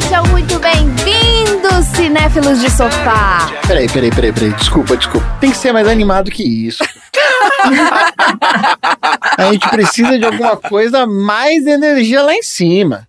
Sejam muito bem-vindos, cinéfilos de sofá. Peraí, peraí, peraí, peraí. Desculpa, desculpa. Tem que ser mais animado que isso. A gente precisa de alguma coisa mais energia lá em cima.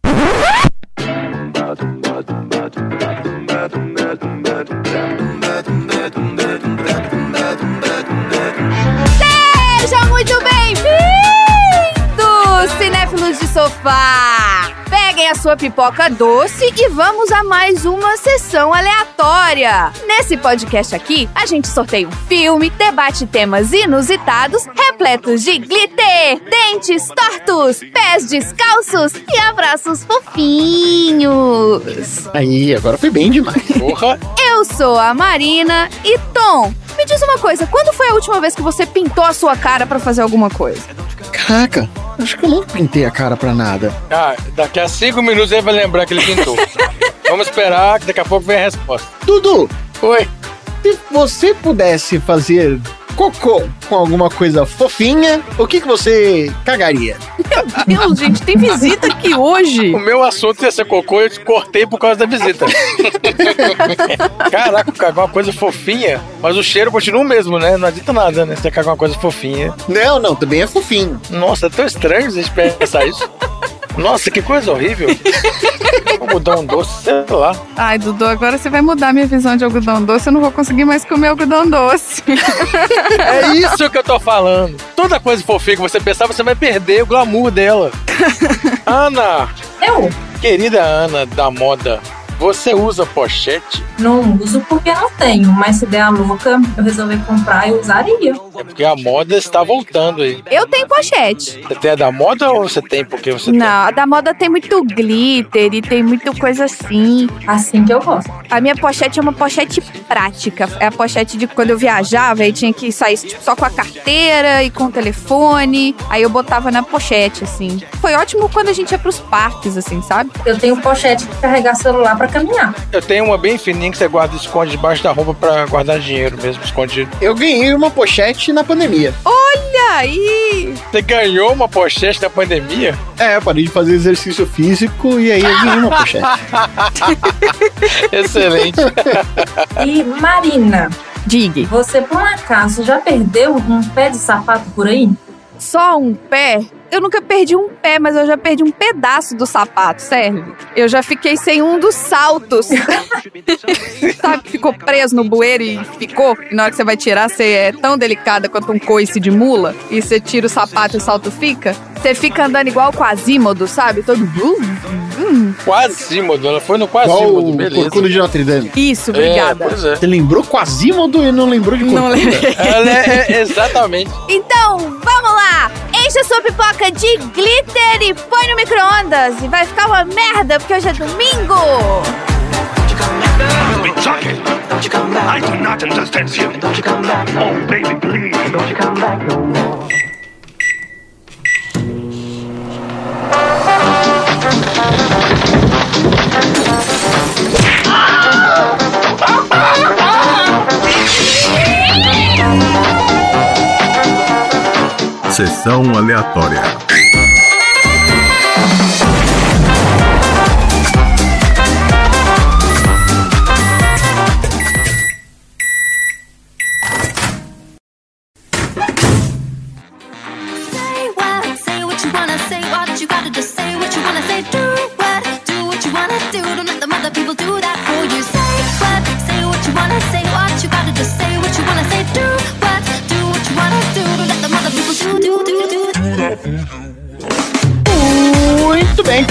De sofá. Peguem a sua pipoca doce e vamos a mais uma sessão aleatória. Nesse podcast aqui, a gente sorteia um filme, debate temas inusitados, repletos de glitter, dentes tortos, pés descalços e abraços fofinhos. Aí, agora foi bem demais. Porra! Eu sou a Marina e Tom. Me diz uma coisa, quando foi a última vez que você pintou a sua cara pra fazer alguma coisa? Caraca, acho que eu não pintei a cara pra nada. Ah, daqui a cinco minutos ele vai lembrar que ele pintou. Vamos esperar que daqui a pouco vem a resposta. Dudu, Oi. se você pudesse fazer cocô com alguma coisa fofinha, o que, que você cagaria? Meu Deus, gente, tem visita aqui hoje. O meu assunto ia ser cocô e eu te cortei por causa da visita. Caraca, cagar uma coisa fofinha, mas o cheiro continua o mesmo, né? Não adianta nada, né? Você cagar uma coisa fofinha. Não, não, também é fofinho. Nossa, é tão estranho a gente pensar isso. Nossa, que coisa horrível. Algodão doce, sei lá. Ai, Dudu, agora você vai mudar minha visão de algodão doce. Eu não vou conseguir mais comer algodão doce. É isso que eu tô falando. Toda coisa fofinha que você pensar, você vai perder o glamour dela. Ana, Eu querida Ana da moda, você usa pochete? Não uso porque não tenho, mas se der a louca, eu resolver comprar, eu usaria. É porque a moda está voltando aí. Eu tenho pochete. Você tem a da moda ou você tem porque você Não, a da moda tem muito glitter e tem muita coisa assim. Assim que eu gosto. A minha pochete é uma pochete prática. É a pochete de quando eu viajava e tinha que sair tipo, só com a carteira e com o telefone. Aí eu botava na pochete, assim. Foi ótimo quando a gente ia pros parques, assim, sabe? Eu tenho pochete pra carregar celular pra caminhar. tem? Eu tenho uma bem fininha que você guarda e esconde debaixo da roupa pra guardar dinheiro mesmo, escondido. Eu ganhei uma pochete na pandemia. Olha aí! Você ganhou uma pochete na pandemia? É, eu parei de fazer exercício físico e aí eu ganhei uma pochete. Excelente. E Marina, Digue. você por um acaso já perdeu um pé de sapato por aí? Só um pé? Eu nunca perdi um pé, mas eu já perdi um pedaço do sapato, serve? Eu já fiquei sem um dos saltos. Sabe ficou preso no bueiro e ficou? E na hora que você vai tirar, você é tão delicada quanto um coice de mula. E você tira o sapato e o salto fica. Você fica andando igual o Quasimodo, sabe? Todo... Quasimodo, ela foi no Quasimodo, o beleza. Corcunda de Notre Dame. Isso, É, obrigada. pois é. Você lembrou Quasimodo e não lembrou de Não Corcunda? lembrei. Ela é, é- exatamente. Então, vamos lá! Enche a sua pipoca de glitter e põe no micro-ondas. E vai ficar uma merda, porque hoje é domingo! Jockey, I do not understand you. Oh, baby, please. Don't you come back no more. Sessão aleatória. Muito bem.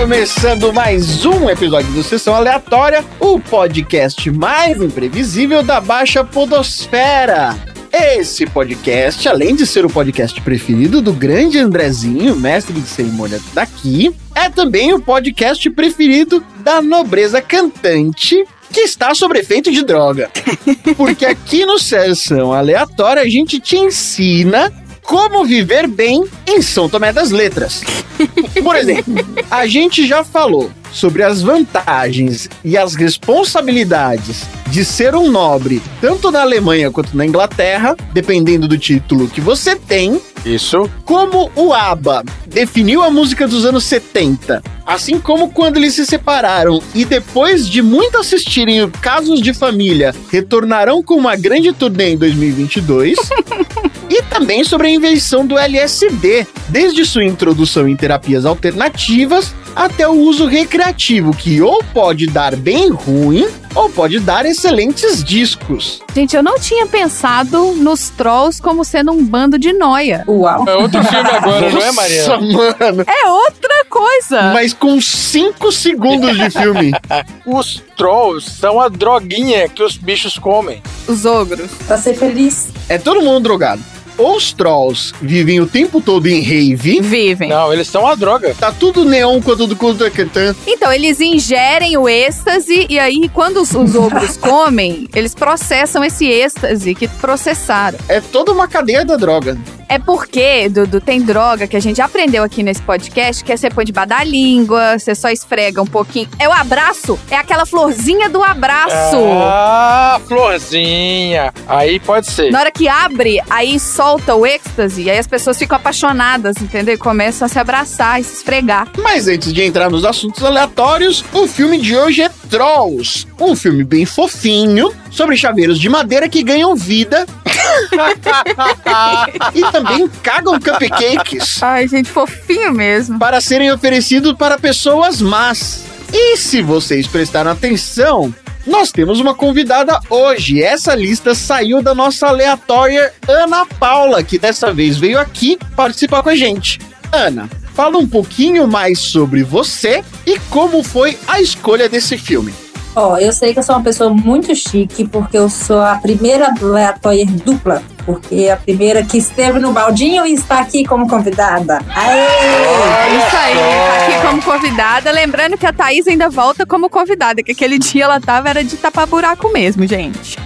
Começando mais um episódio do Sessão Aleatória, o podcast mais imprevisível da Baixa Podosfera. Esse podcast, além de ser o podcast preferido do grande Andrezinho, mestre de cerimônia daqui, é também o podcast preferido da nobreza cantante que está sob efeito de droga. Porque aqui no Sessão Aleatória a gente te ensina como viver bem em São Tomé das Letras. Por exemplo, a gente já falou sobre as vantagens e as responsabilidades de ser um nobre, tanto na Alemanha quanto na Inglaterra, dependendo do título que você tem, Isso. como o ABBA definiu a música dos anos 70, assim como quando eles se separaram e depois de muito assistirem Casos de Família, retornarão com uma grande turnê em 2022. E também sobre a invenção do LSD, desde sua introdução em terapias alternativas até o uso recreativo, que ou pode dar bem ruim ou pode dar excelentes discos. Gente, eu não tinha pensado nos trolls como sendo um bando de noia. Uau. É outro filme agora, não é, Mariana? Nossa, mano. É outra coisa. Mas com 5 segundos de filme. Os trolls são a droguinha que os bichos comem. Os ogros. Pra ser feliz. É todo mundo drogado. Os trolls vivem o tempo todo em rave. Vivem. Não, eles são a droga. Tá tudo neon quando do Kunta Ketan. Então, eles ingerem o êxtase e aí, quando os, os ogros comem, eles processam esse êxtase que processaram. É toda uma cadeia da droga. É porque, Dudu, tem droga que a gente já aprendeu aqui nesse podcast, que é você põe debaixo da língua, você só esfrega um pouquinho. É o abraço, é aquela florzinha do abraço. Ah, florzinha. Aí pode ser. Na hora que abre, aí solta o êxtase, aí as pessoas ficam apaixonadas, entendeu? E começam a se abraçar e se esfregar. Mas antes de entrar nos assuntos aleatórios, o filme de hoje é Trolls. Um filme bem fofinho, sobre chaveiros de madeira que ganham vida. e também cagam cupcakes Ai, gente, fofinho mesmo. para serem oferecidos para pessoas más. E se vocês prestaram atenção, nós temos uma convidada hoje. Essa lista saiu da nossa aleatória Ana Paula, que dessa vez veio aqui participar com a gente. Ana, fala um pouquinho mais sobre você e como foi a escolha desse filme. Ó, eu sei que eu sou uma pessoa muito chique, porque eu sou a primeira aleatória dupla. Porque a primeira que esteve no baldinho e está aqui como convidada. Aê! É isso aí, tá aqui como convidada. Lembrando que a Thaís ainda volta como convidada, que aquele dia ela tava era de tapar buraco mesmo, gente.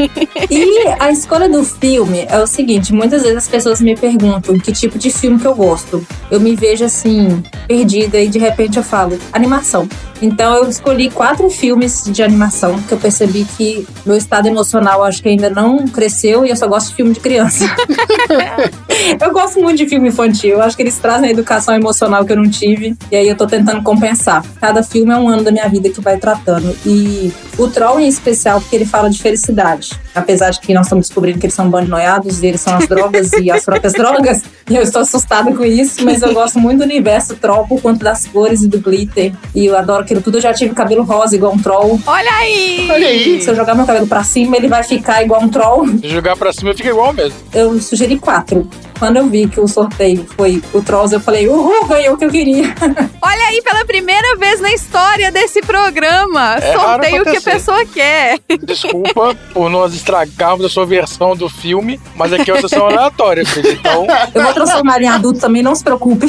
E a escolha do filme é o seguinte: muitas vezes as pessoas me perguntam que tipo de filme que eu gosto. Eu me vejo assim, perdida, e de repente eu falo, animação. Então eu escolhi quatro filmes de animação que eu percebi que meu estado emocional acho que ainda não cresceu e eu só gosto de filme de criança. eu gosto muito de filme infantil, eu acho que eles trazem a educação emocional que eu não tive e aí eu tô tentando compensar. Cada filme é um ano da minha vida que vai tratando. E o Troll em especial porque ele fala de felicidade. Apesar de que nós estamos descobrindo que eles são bandoiados e eles são as drogas e as próprias drogas. E eu estou assustada com isso, mas eu gosto muito do universo Troll por conta das cores e do glitter. E eu adoro aquilo tudo. Eu já tive cabelo rosa igual um Troll. Olha aí! Olha aí. Se eu jogar meu cabelo pra cima, ele vai ficar igual um Troll. Se jogar pra cima fica igual mesmo. Eu sugeri quatro. Quando eu vi que o sorteio foi o Trolls, eu falei, uhul, ganhei o que eu queria. Olha aí, pela primeira vez na história desse programa. É sorteio o que a pessoa quer. Desculpa por nós estragarmos a sua versão do filme, mas aqui é uma sessão aleatória, filho. Então, Eu vou transformar em adulto também, não se preocupe.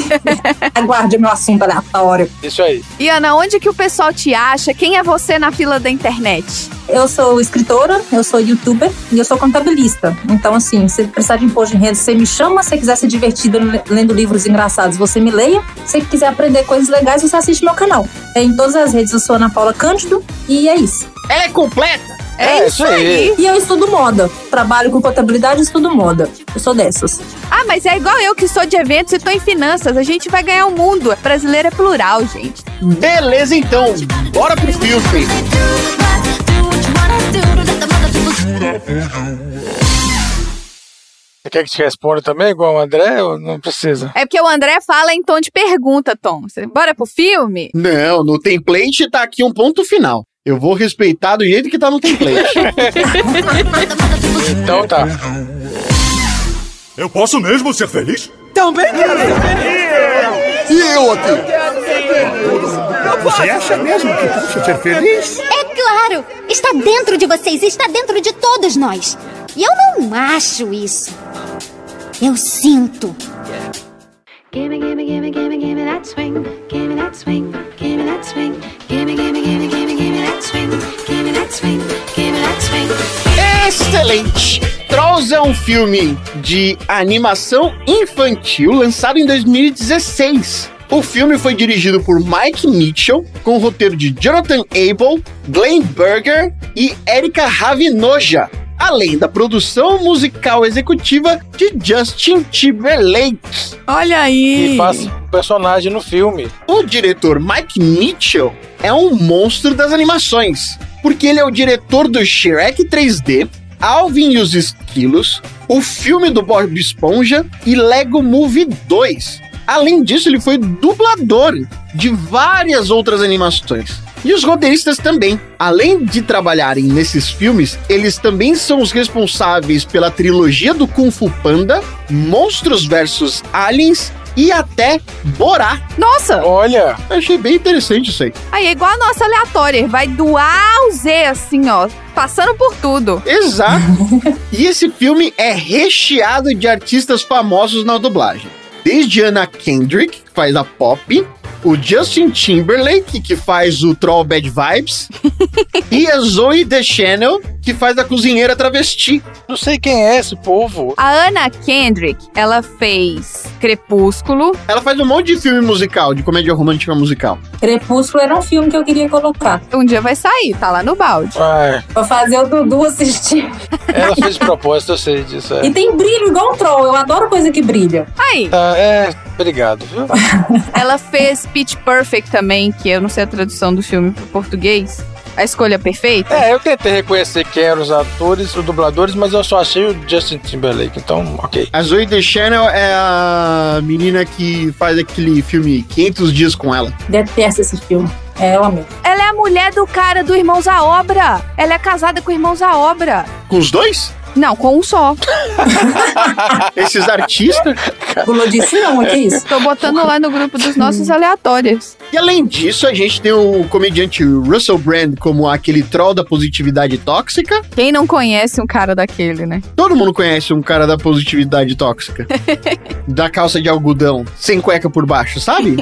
Aguarde meu assunto aleatório. isso aí. E Ana, onde que o pessoal te acha? Quem é você na fila da internet? Eu sou escritora, eu sou youtuber e eu sou contabilista. Então, assim, se precisar de imposto de renda, você me chama. Se quiser ser divertida le- lendo livros engraçados, você me leia. Se quiser aprender coisas legais, você assiste meu canal. É, em todas as redes eu sou Ana Paula Cândido e é isso. Ela é completa! É, isso aí. E eu estudo moda. Trabalho com contabilidade e estudo moda. Eu sou dessas. Ah, mas é igual eu que sou de eventos e tô em finanças. A gente vai ganhar o mundo. Brasileiro é plural, gente. Beleza, então, bora pro filme. Quer que te responda também, igual o André, ou não precisa? É porque o André fala em tom de pergunta, Tom. Você- Bora pro filme? Não, no template tá aqui um ponto final. Eu vou respeitar do jeito que tá no template. Então tá. Eu posso mesmo ser feliz? e eu aqui? Você acha mesmo que posso ser feliz? É claro! Está dentro de vocês, está dentro de todos nós. E eu não acho isso. Eu sinto. Gimme, gimme, gimme, gimme, gimme that swing. Gimme that swing. Gimme that swing. Gimme, gimme, gimme, gimme, gimme that swing. Gimme that swing. Gimme that swing. Excelente! Trolls é um filme de animação infantil lançado em 2016. O filme foi dirigido por Mike Mitchell, com o roteiro de Jonathan Abel, Glenn Berger e Erika Ravinoja, além da produção musical executiva de Justin Timberlake. Olha aí. E faz personagem no filme. O diretor Mike Mitchell é um monstro das animações, porque ele é o diretor do Shrek 3D, Alvin e os Esquilos, o filme do Bob Esponja e Lego Movie 2. Além disso, ele foi dublador de várias outras animações. E os roteiristas também. Além de trabalharem nesses filmes, eles também são os responsáveis pela trilogia do Kung Fu Panda, Monstros vs Aliens e até Borá. Nossa! Olha, achei bem interessante isso aí. Aí é igual a nossa aleatória. Vai do A ao Z, assim, ó. Passando por tudo. Exato. e esse filme é recheado de artistas famosos na dublagem. Desde Anna Kendrick, que faz a Pop, o Justin Timberlake, que faz o Troll Bad Vibes, e a Zoe Deschanel, que faz a cozinheira travesti. não sei quem é esse povo. A Anna Kendrick, ela fez Crepúsculo. Ela faz um monte de filme musical, de comédia romântica musical. Crepúsculo era um filme que eu queria colocar. Um dia vai sair, tá lá no balde. Pra fazer o Dudu assistir. ela fez de propósito, eu sei disso. É. E tem brilho igual um troll. Eu adoro coisa que brilha. Aí, Tá, é, obrigado, viu? Ela fez Pitch Perfect também, que eu não sei a tradução do filme pro português. A escolha perfeita. É, eu tentei reconhecer quem eram os atores, os dubladores, mas eu só achei o Justin Timberlake, então, ok. A Zoe Deschanel é a menina que faz aquele filme 500 Dias com Ela. Detesto esse filme. É ela mesmo. Ela é a mulher do cara do Irmãos à Obra. Ela é casada com o Irmãos à Obra. Com os dois? Não, com um só. Esses artistas. Gulou disse não, o que é isso? Tô botando lá no grupo dos nossos aleatórios. E além disso, a gente tem o comediante Russell Brand como aquele troll da positividade tóxica. Quem não conhece um cara daquele, né? Todo mundo conhece um cara da positividade tóxica. da calça de algodão, sem cueca por baixo, sabe?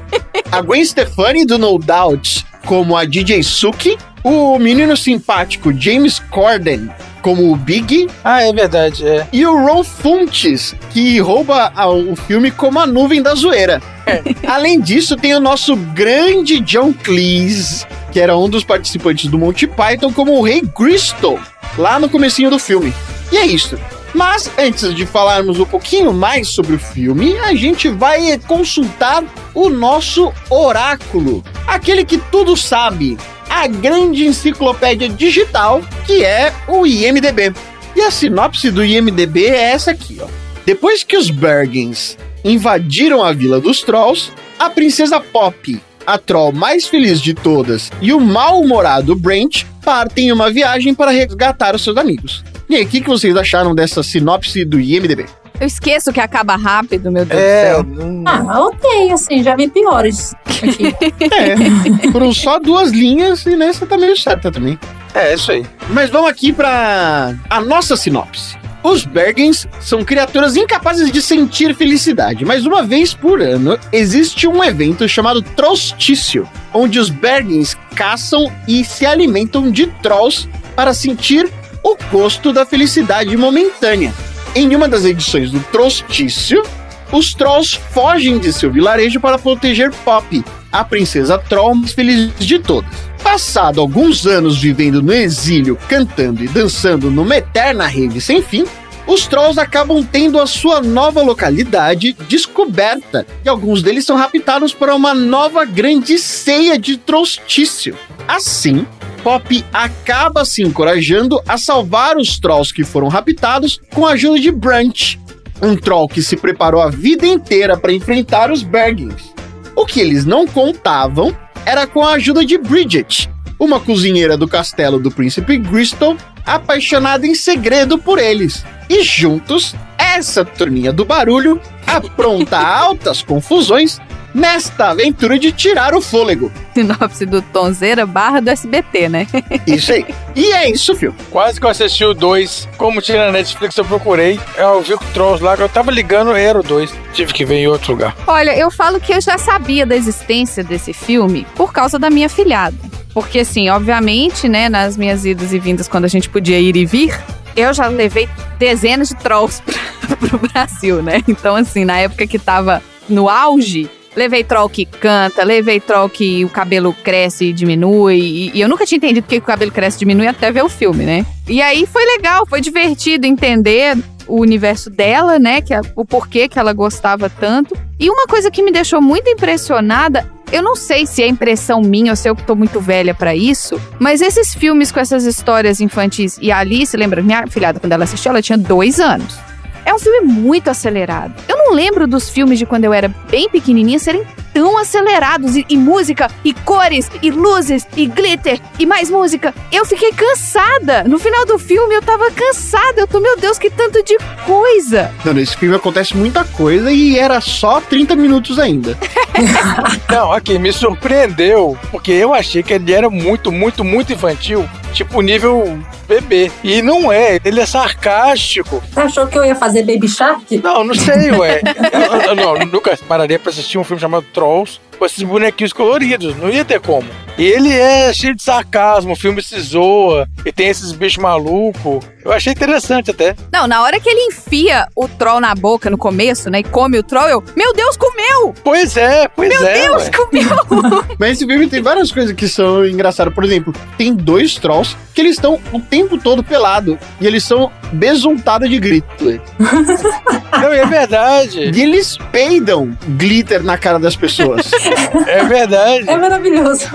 a Gwen Stefani do No Doubt como a DJ Suki. O menino simpático James Corden como o Big. Ah, é verdade, é. E o Ron Funches, que rouba o filme como a nuvem da zoeira. Além disso, tem o nosso grande John Cleese, que era um dos participantes do Monty Python, como o Rei Crystal, lá no comecinho do filme. E é isso. Mas antes de falarmos um pouquinho mais sobre o filme, a gente vai consultar o nosso oráculo, aquele que tudo sabe, a grande enciclopédia digital que é o IMDb. E a sinopse do IMDb é essa aqui, ó. Depois que os Bergens invadiram a Vila dos Trolls, a princesa Pop, a troll mais feliz de todas, e o mal-humorado Brent partem em uma viagem para resgatar os seus amigos. E aí, o que, que vocês acharam dessa sinopse do IMDb? Eu esqueço que acaba rápido, meu Deus É, do céu. hum, Ah, ok, assim, já vi piores aqui. É, foram só duas linhas e nessa tá meio certa também. é isso aí. Mas vamos aqui para a nossa sinopse. Os Bergens são criaturas incapazes de sentir felicidade, mas uma vez por ano existe um evento chamado Trollstício, onde os Bergens caçam e se alimentam de trolls para sentir o gosto da felicidade momentânea. Em uma das edições do Trollstício, os trolls fogem de seu vilarejo para proteger Pop, a princesa troll mais feliz de todas. Passado alguns anos vivendo no exílio, cantando e dançando numa eterna rede sem fim, os trolls acabam tendo a sua nova localidade descoberta e alguns deles são raptados para uma nova grande ceia de trollstício. Assim, Pop acaba se encorajando a salvar os trolls que foram raptados com a ajuda de Brunch, um troll que se preparou a vida inteira para enfrentar os Bergens. O que eles não contavam era com a ajuda de Bridget, uma cozinheira do castelo do príncipe Gristle, apaixonada em segredo por eles. E juntos, essa turminha do barulho apronta altas confusões nesta aventura de tirar o fôlego. Sinopse do Tonzeira barra do SBT, né? Isso aí. E é isso, filho. Quase que eu assisti o 2. Como tinha na Netflix, eu procurei. Eu vi que o Trolls lá, que eu tava ligando, era o 2. Tive que ver em outro lugar. Olha, eu falo que eu já sabia da existência desse filme por causa da minha filhada. Porque, assim, obviamente, né, nas minhas idas e vindas, quando a gente podia ir e vir, eu já levei dezenas de trolls pra, pro Brasil, né? Então, assim, na época que tava no auge, levei troll que canta, levei troll que o cabelo cresce e diminui. E, e eu nunca tinha entendido porque o cabelo cresce e diminui até ver o filme, né? E aí foi legal, foi divertido entender o universo dela, né? Que a- o porquê que ela gostava tanto. E uma coisa que me deixou muito impressionada, eu não sei se é impressão minha ou se eu tô muito velha pra isso, mas esses filmes com essas histórias infantis e a Alice, lembra, minha filhada, quando ela assistiu, ela tinha dois anos. É um filme muito acelerado. Eu não lembro dos filmes de quando eu era bem pequenininha serem tão acelerados. E, e música, e cores, e luzes, e glitter, e mais música. Eu fiquei cansada. No final do filme eu tava cansada. Eu tô, meu Deus, que tanto de coisa. Não, nesse filme acontece muita coisa e era só 30 minutos ainda. Não, aqui, me surpreendeu, porque eu achei que ele era muito, muito, muito infantil, tipo nível bebê. E não é, ele é sarcástico. Você achou que eu ia fazer Baby Shark? Não, não sei, ué. Eu, eu- não, eu nunca pararia pra assistir um filme chamado Trolls com esses bonequinhos coloridos, não ia ter como. E ele é cheio de sarcasmo, o filme se zoa, e tem esses bichos malucos. Eu achei interessante até. Não, na hora que ele enfia o troll na boca no começo, né? E come o troll, eu, meu Deus, comeu! Pois é, pois Meu é. Deus, ué. comeu! Mas esse filme tem várias coisas que são engraçadas. Por exemplo, tem dois trolls que eles estão o tempo todo pelado. E eles são besuntados de glitter. Não, é verdade. E eles peidam glitter na cara das pessoas. É verdade. É maravilhoso.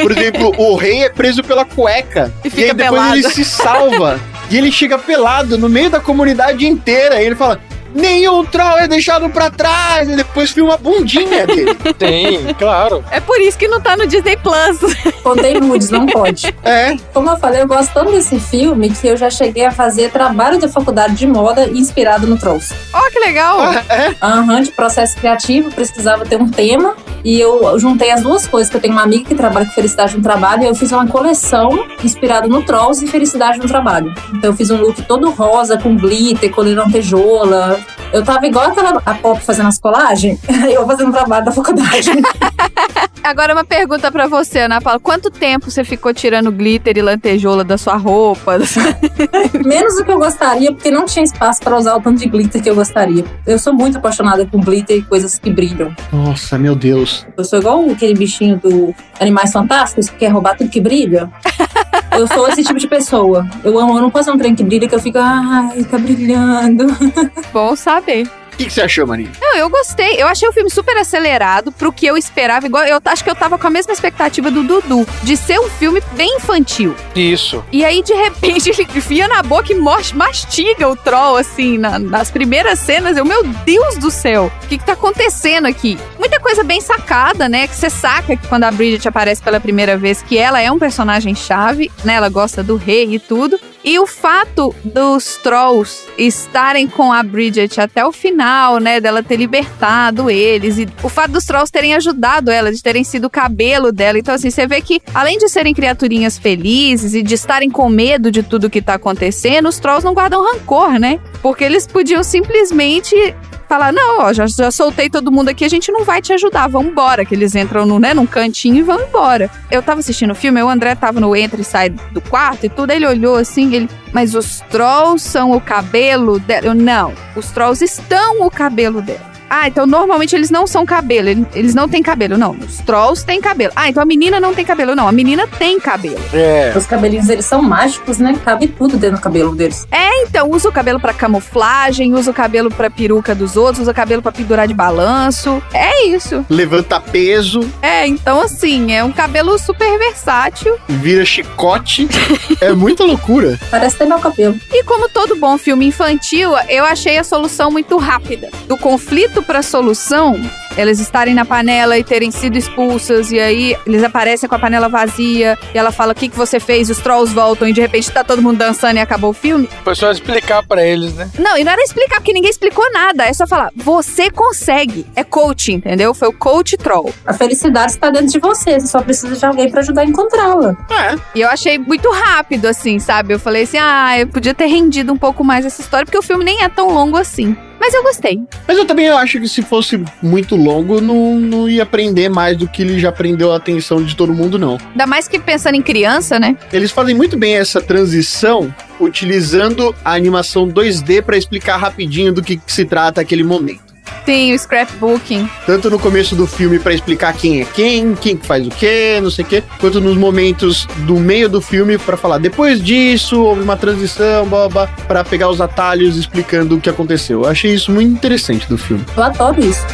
Por exemplo, o rei é preso pela cueca. E E, aí depois pelado. ele se salva. e ele chega pelado no meio da comunidade inteira. E ele fala: Nenhum troll é deixado pra trás. E depois filma a bundinha dele. Tem, claro. É por isso que não tá no Disney Plus. Contei nudes, não pode. É. Como eu falei, eu gosto tanto desse filme que eu já cheguei a fazer trabalho de faculdade de moda inspirado no Trolls. Ó, que legal! Ah, é. Aham, de processo criativo, precisava ter um tema. E eu juntei as duas coisas, que eu tenho uma amiga que trabalha com felicidade no trabalho, e eu fiz uma coleção inspirada no Trolls e felicidade no trabalho. Então eu fiz um look todo rosa, com glitter, colher lantejola. Eu tava igual aquela a pop fazendo as colagens, eu fazendo trabalho da faculdade. Agora uma pergunta pra você, Ana Paula. Quanto tempo você ficou tirando glitter e lantejola da sua roupa? Menos do que eu gostaria, porque não tinha espaço para usar o tanto de glitter que eu gostaria. Eu sou muito apaixonada por glitter e coisas que brilham. Nossa, meu Deus. Eu sou igual aquele bichinho do Animais Fantásticos que quer roubar tudo que brilha. Eu sou esse tipo de pessoa. Eu amo, eu não posso um trem que brilha que eu fico, ai, tá brilhando. Bom saber. O que, que você achou, Marinho? Não, eu gostei. Eu achei o filme super acelerado pro que eu esperava. Igual, eu acho que eu tava com a mesma expectativa do Dudu, de ser um filme bem infantil. Isso. E aí, de repente, ele enfia na boca e mastiga o troll, assim, na- nas primeiras cenas. Eu, meu Deus do céu, o que, que tá acontecendo aqui? Muita coisa bem sacada, né? Que você saca que quando a Bridget aparece pela primeira vez, que ela é um personagem-chave, né? Ela gosta do rei e tudo. E o fato dos trolls estarem com a Bridget até o final, né? Dela ter libertado eles. E o fato dos trolls terem ajudado ela, de terem sido o cabelo dela. Então, assim, você vê que, além de serem criaturinhas felizes e de estarem com medo de tudo que tá acontecendo, os trolls não guardam rancor, né? Porque eles podiam simplesmente falar: não, ó, já, já soltei todo mundo aqui, a gente não vai te ajudar, vamos embora. Que eles entram no, né, num cantinho e vão embora. Eu tava assistindo o filme, o André tava no entra e sai do quarto e tudo, ele olhou assim, ele. Mas os trolls são o cabelo dela? Eu, não, os trolls estão o cabelo dela. Ah, então normalmente eles não são cabelo, ele- eles não têm cabelo, não. Os trolls têm cabelo. Ah, então a menina não tem cabelo, não. A menina tem cabelo. É. Os cabelinhos deles são mágicos, né? Cabe tudo dentro do cabelo deles. Então, usa o cabelo pra camuflagem, usa o cabelo pra peruca dos outros, usa o cabelo pra pendurar de balanço. É isso. Levanta peso, É, então assim, é um cabelo super versátil. vira chicote. é muita loucura. Parece ter meu cabelo. E como todo bom filme infantil, eu achei a solução muito rápida. Do conflito pra solução, elas estarem na panela e terem sido expulsas, e aí eles aparecem com a panela vazia, e ela fala: O que, que você fez? Os trolls voltam, e de repente tá todo mundo dançando e acabou o filme. Foi só explicar pra eles, né? Não, e não era explicar, porque ninguém explicou nada. É só falar: Você consegue. É coaching, entendeu? Foi o coach troll. A felicidade está dentro de você. Você só precisa de alguém para ajudar a encontrá-la. É. E eu achei muito rápido, assim, sabe? Eu falei assim: Ah, eu podia ter rendido um pouco mais essa história, porque o filme nem é tão longo assim. Mas eu gostei. Mas eu também acho que se fosse muito longo, não, não ia aprender mais do que ele já prendeu a atenção de todo mundo, não. Ainda mais que pensando em criança, né? Eles fazem muito bem essa transição utilizando a animação 2D para explicar rapidinho do que, que se trata aquele momento. Sim, o scrapbooking. Tanto no começo do filme para explicar quem é quem, quem que faz o quê, não sei o quê, quanto nos momentos do meio do filme para falar depois disso houve uma transição, boba, para pegar os atalhos explicando o que aconteceu. Eu achei isso muito interessante do filme. Eu adoro isso.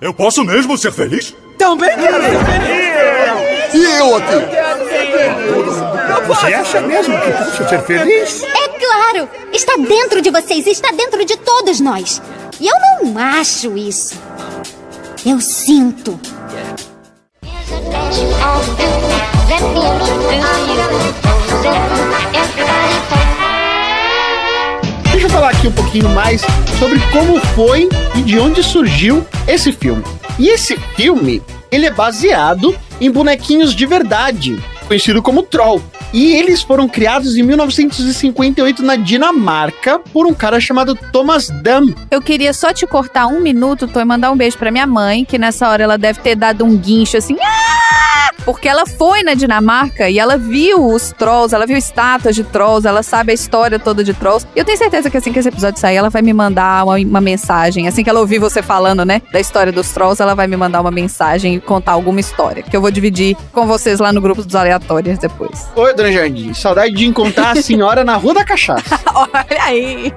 Eu posso mesmo ser feliz? Também quero ser feliz. E eu aqui? Você acha mesmo que posso ser feliz? É claro! Está dentro de vocês, está dentro de todos nós. E eu não acho isso. Eu sinto. Deixa eu falar aqui um pouquinho mais sobre como foi e de onde surgiu esse filme. E esse filme, ele é baseado em bonequinhos de verdade, conhecido como Troll. E eles foram criados em 1958 na Dinamarca por um cara chamado Thomas Dam. Eu queria só te cortar um minuto, Tô, e mandar um beijo pra minha mãe, que nessa hora ela deve ter dado um guincho assim. "Ah!" Porque ela foi na Dinamarca e ela viu os trolls, ela viu estátuas de trolls, ela sabe a história toda de trolls. E eu tenho certeza que assim que esse episódio sair, ela vai me mandar uma, uma mensagem. Assim que ela ouvir você falando, né, da história dos trolls, ela vai me mandar uma mensagem e contar alguma história. Que eu vou dividir com vocês lá no grupo dos aleatórios depois. Oi, dona Jardim. Saudade de encontrar a senhora na Rua da Cachaça. Olha aí.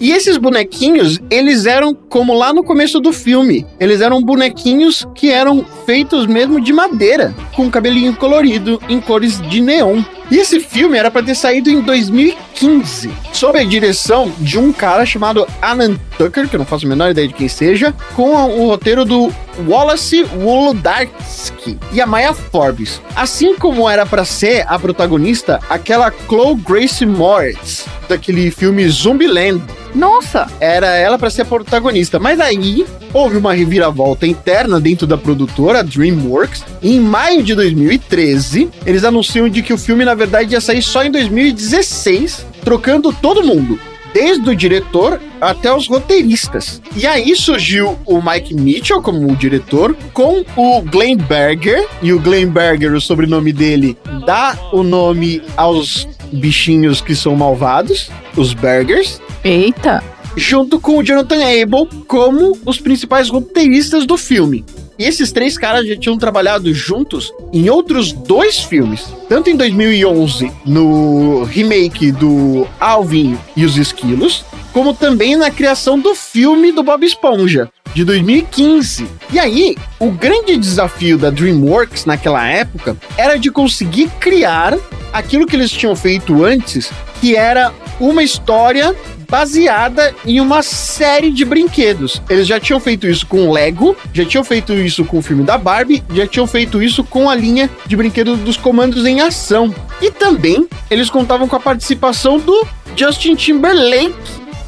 E esses bonequinhos, eles eram como lá no começo do filme. Eles eram bonequinhos que eram feitos mesmo de madeira, com cabelinho colorido em cores de neon. E esse filme era para ter saído em 2015, sob a direção de um cara chamado Alan Tucker, que eu não faço a menor ideia de quem seja, com o roteiro do Wallace Wolodarski e a Maya Forbes. Assim como era para ser a protagonista aquela Chloe Grace Moritz, daquele filme Zombieland. Nossa! Era ela para ser a protagonista, mas aí houve uma reviravolta interna dentro da produtora DreamWorks. Em maio de 2013, eles anunciam de que o filme na verdade ia sair só em 2016, trocando todo mundo. Desde o diretor até os roteiristas. E aí surgiu o Mike Mitchell como diretor, com o Glenn Berger. E o Glenn Berger, o sobrenome dele, dá o nome aos bichinhos que são malvados, os Bergers Eita! junto com o Jonathan Abel como os principais roteiristas do filme. E esses três caras já tinham trabalhado juntos em outros dois filmes, tanto em 2011 no remake do Alvin e os Esquilos, como também na criação do filme do Bob Esponja de 2015. E aí, o grande desafio da DreamWorks naquela época era de conseguir criar aquilo que eles tinham feito antes, que era uma história baseada em uma série de brinquedos. Eles já tinham feito isso com Lego, já tinham feito isso com o filme da Barbie, já tinham feito isso com a linha de brinquedos dos comandos em ação. E também eles contavam com a participação do Justin Timberlake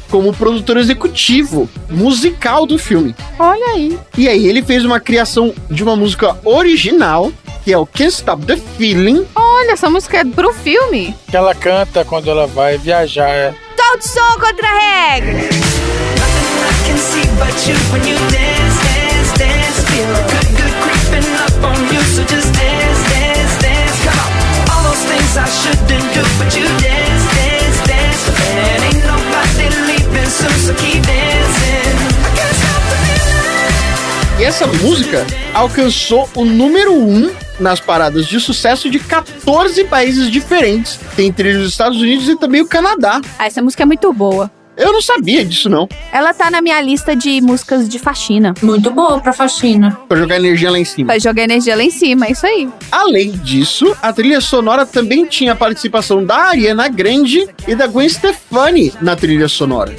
como produtor executivo musical do filme. Olha aí. E aí ele fez uma criação de uma música original, que é o Can't Stop the Feeling, Olha, essa música é pro filme. Que ela canta quando ela vai viajar. Todo som contra a regra. E essa música alcançou o número 1 um nas paradas de sucesso de 14 países diferentes, entre os Estados Unidos e também o Canadá. Ah, essa música é muito boa. Eu não sabia disso não, Ela tá na minha lista de músicas de faxina. Muito boa pra faxina. pra jogar energia lá em cima. Pra jogar energia lá em cima, é isso aí. Além disso, a trilha sonora também tinha a participação da Ariana Grande e da Gwen Stefani na trilha sonora.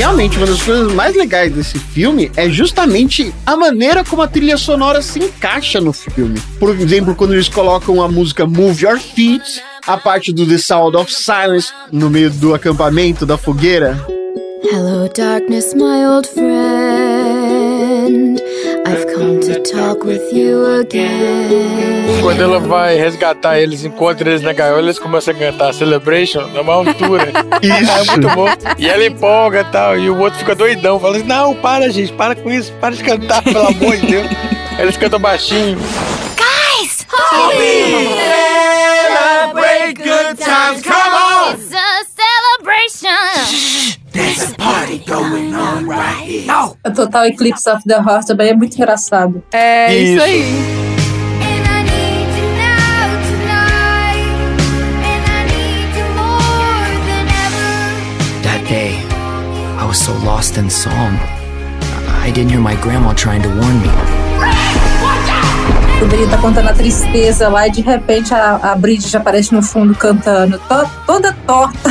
Realmente, uma das coisas mais legais desse filme é justamente a maneira como a trilha sonora se encaixa no filme. Por exemplo, quando eles colocam a música Move Your Feet, a parte do The Sound of Silence no meio do acampamento, da fogueira. Hello, darkness, my old friend. Quando ela vai resgatar eles, encontra eles na gaiola, eles começam a cantar Celebration na maior altura. Isso. É muito bom. E ela empolga e tal, e o outro fica doidão. Fala assim: Não, para, gente, para com isso, para de cantar, pelo amor de Deus. Eles cantam baixinho. Guys! Celebrate good times, come on! It's a celebration! There's a party going on right here. No! O Total Eclipse of the Heart também é muito engraçado. É isso, Isso. aí. I need you now tonight. And I need you more than ever. That day, I was so lost in song. I didn't hear my grandma trying to warn me. Quando ele tá contando a tristeza lá e de repente a, a Bridget aparece no fundo cantando, to- toda torta.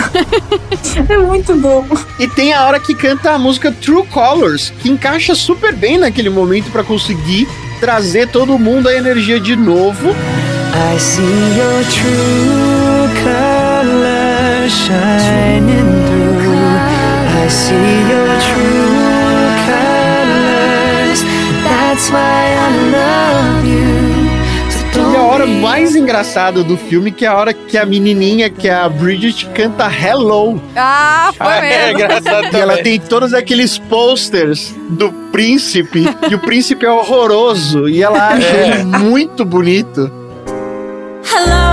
é muito bom. E tem a hora que canta a música True Colors, que encaixa super bem naquele momento pra conseguir trazer todo mundo a energia de novo. I see your true colors shining through. I see your true colors. That's why I love hora mais engraçada do filme, que é a hora que a menininha, que é a Bridget, canta Hello. Ah, foi Ah, é mesmo. engraçado E ela tem todos aqueles posters do príncipe, e o príncipe é horroroso, e ela acha É. ele muito bonito. Hello.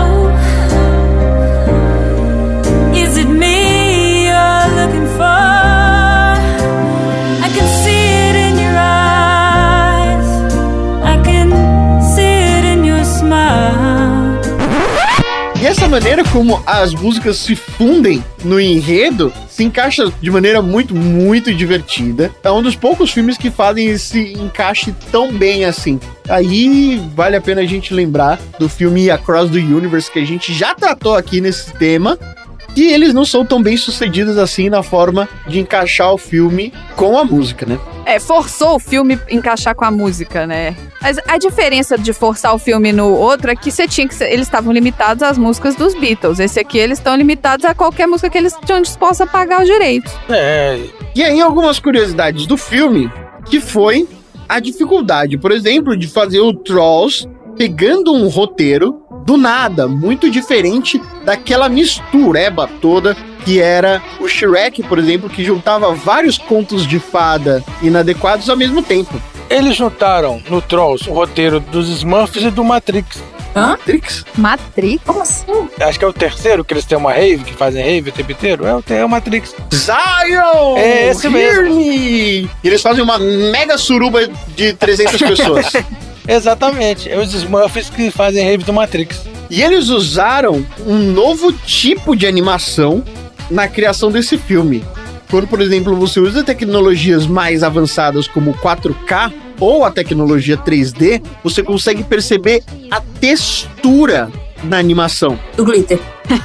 Maneira como as músicas se fundem no enredo se encaixa de maneira muito, muito divertida. É um dos poucos filmes que fazem esse encaixe tão bem assim. Aí vale a pena a gente lembrar do filme Across the Universe, que a gente já tratou aqui nesse tema. E eles não são tão bem sucedidos assim na forma de encaixar o filme com a música, né? É, forçou o filme encaixar com a música, né? Mas a diferença de forçar o filme no outro é que você tinha que ser, eles estavam limitados às músicas dos Beatles. Esse aqui eles estão limitados a qualquer música que eles estão dispostos a pagar os direitos. É, E aí, algumas curiosidades do filme, que foi a dificuldade, por exemplo, de fazer o Trolls pegando um roteiro do nada, muito diferente daquela mistureba toda que era o Shrek, por exemplo, que juntava vários contos de fada inadequados ao mesmo tempo. eles juntaram no Trolls o roteiro dos Smurfs e do Matrix. Matrix? Matrix? Como assim? Acho que é o terceiro que eles têm uma rave, que fazem rave o tempo inteiro. É o, é o Matrix. Zion! É esse Hear mesmo. me! E eles fazem uma mega suruba de 300 pessoas. Exatamente. É os Smurfs que fazem rave do Matrix. E eles usaram um novo tipo de animação na criação desse filme. Quando, por exemplo, você usa tecnologias mais avançadas como 4K ou a tecnologia 3D, você consegue perceber a textura na animação. Do glitter.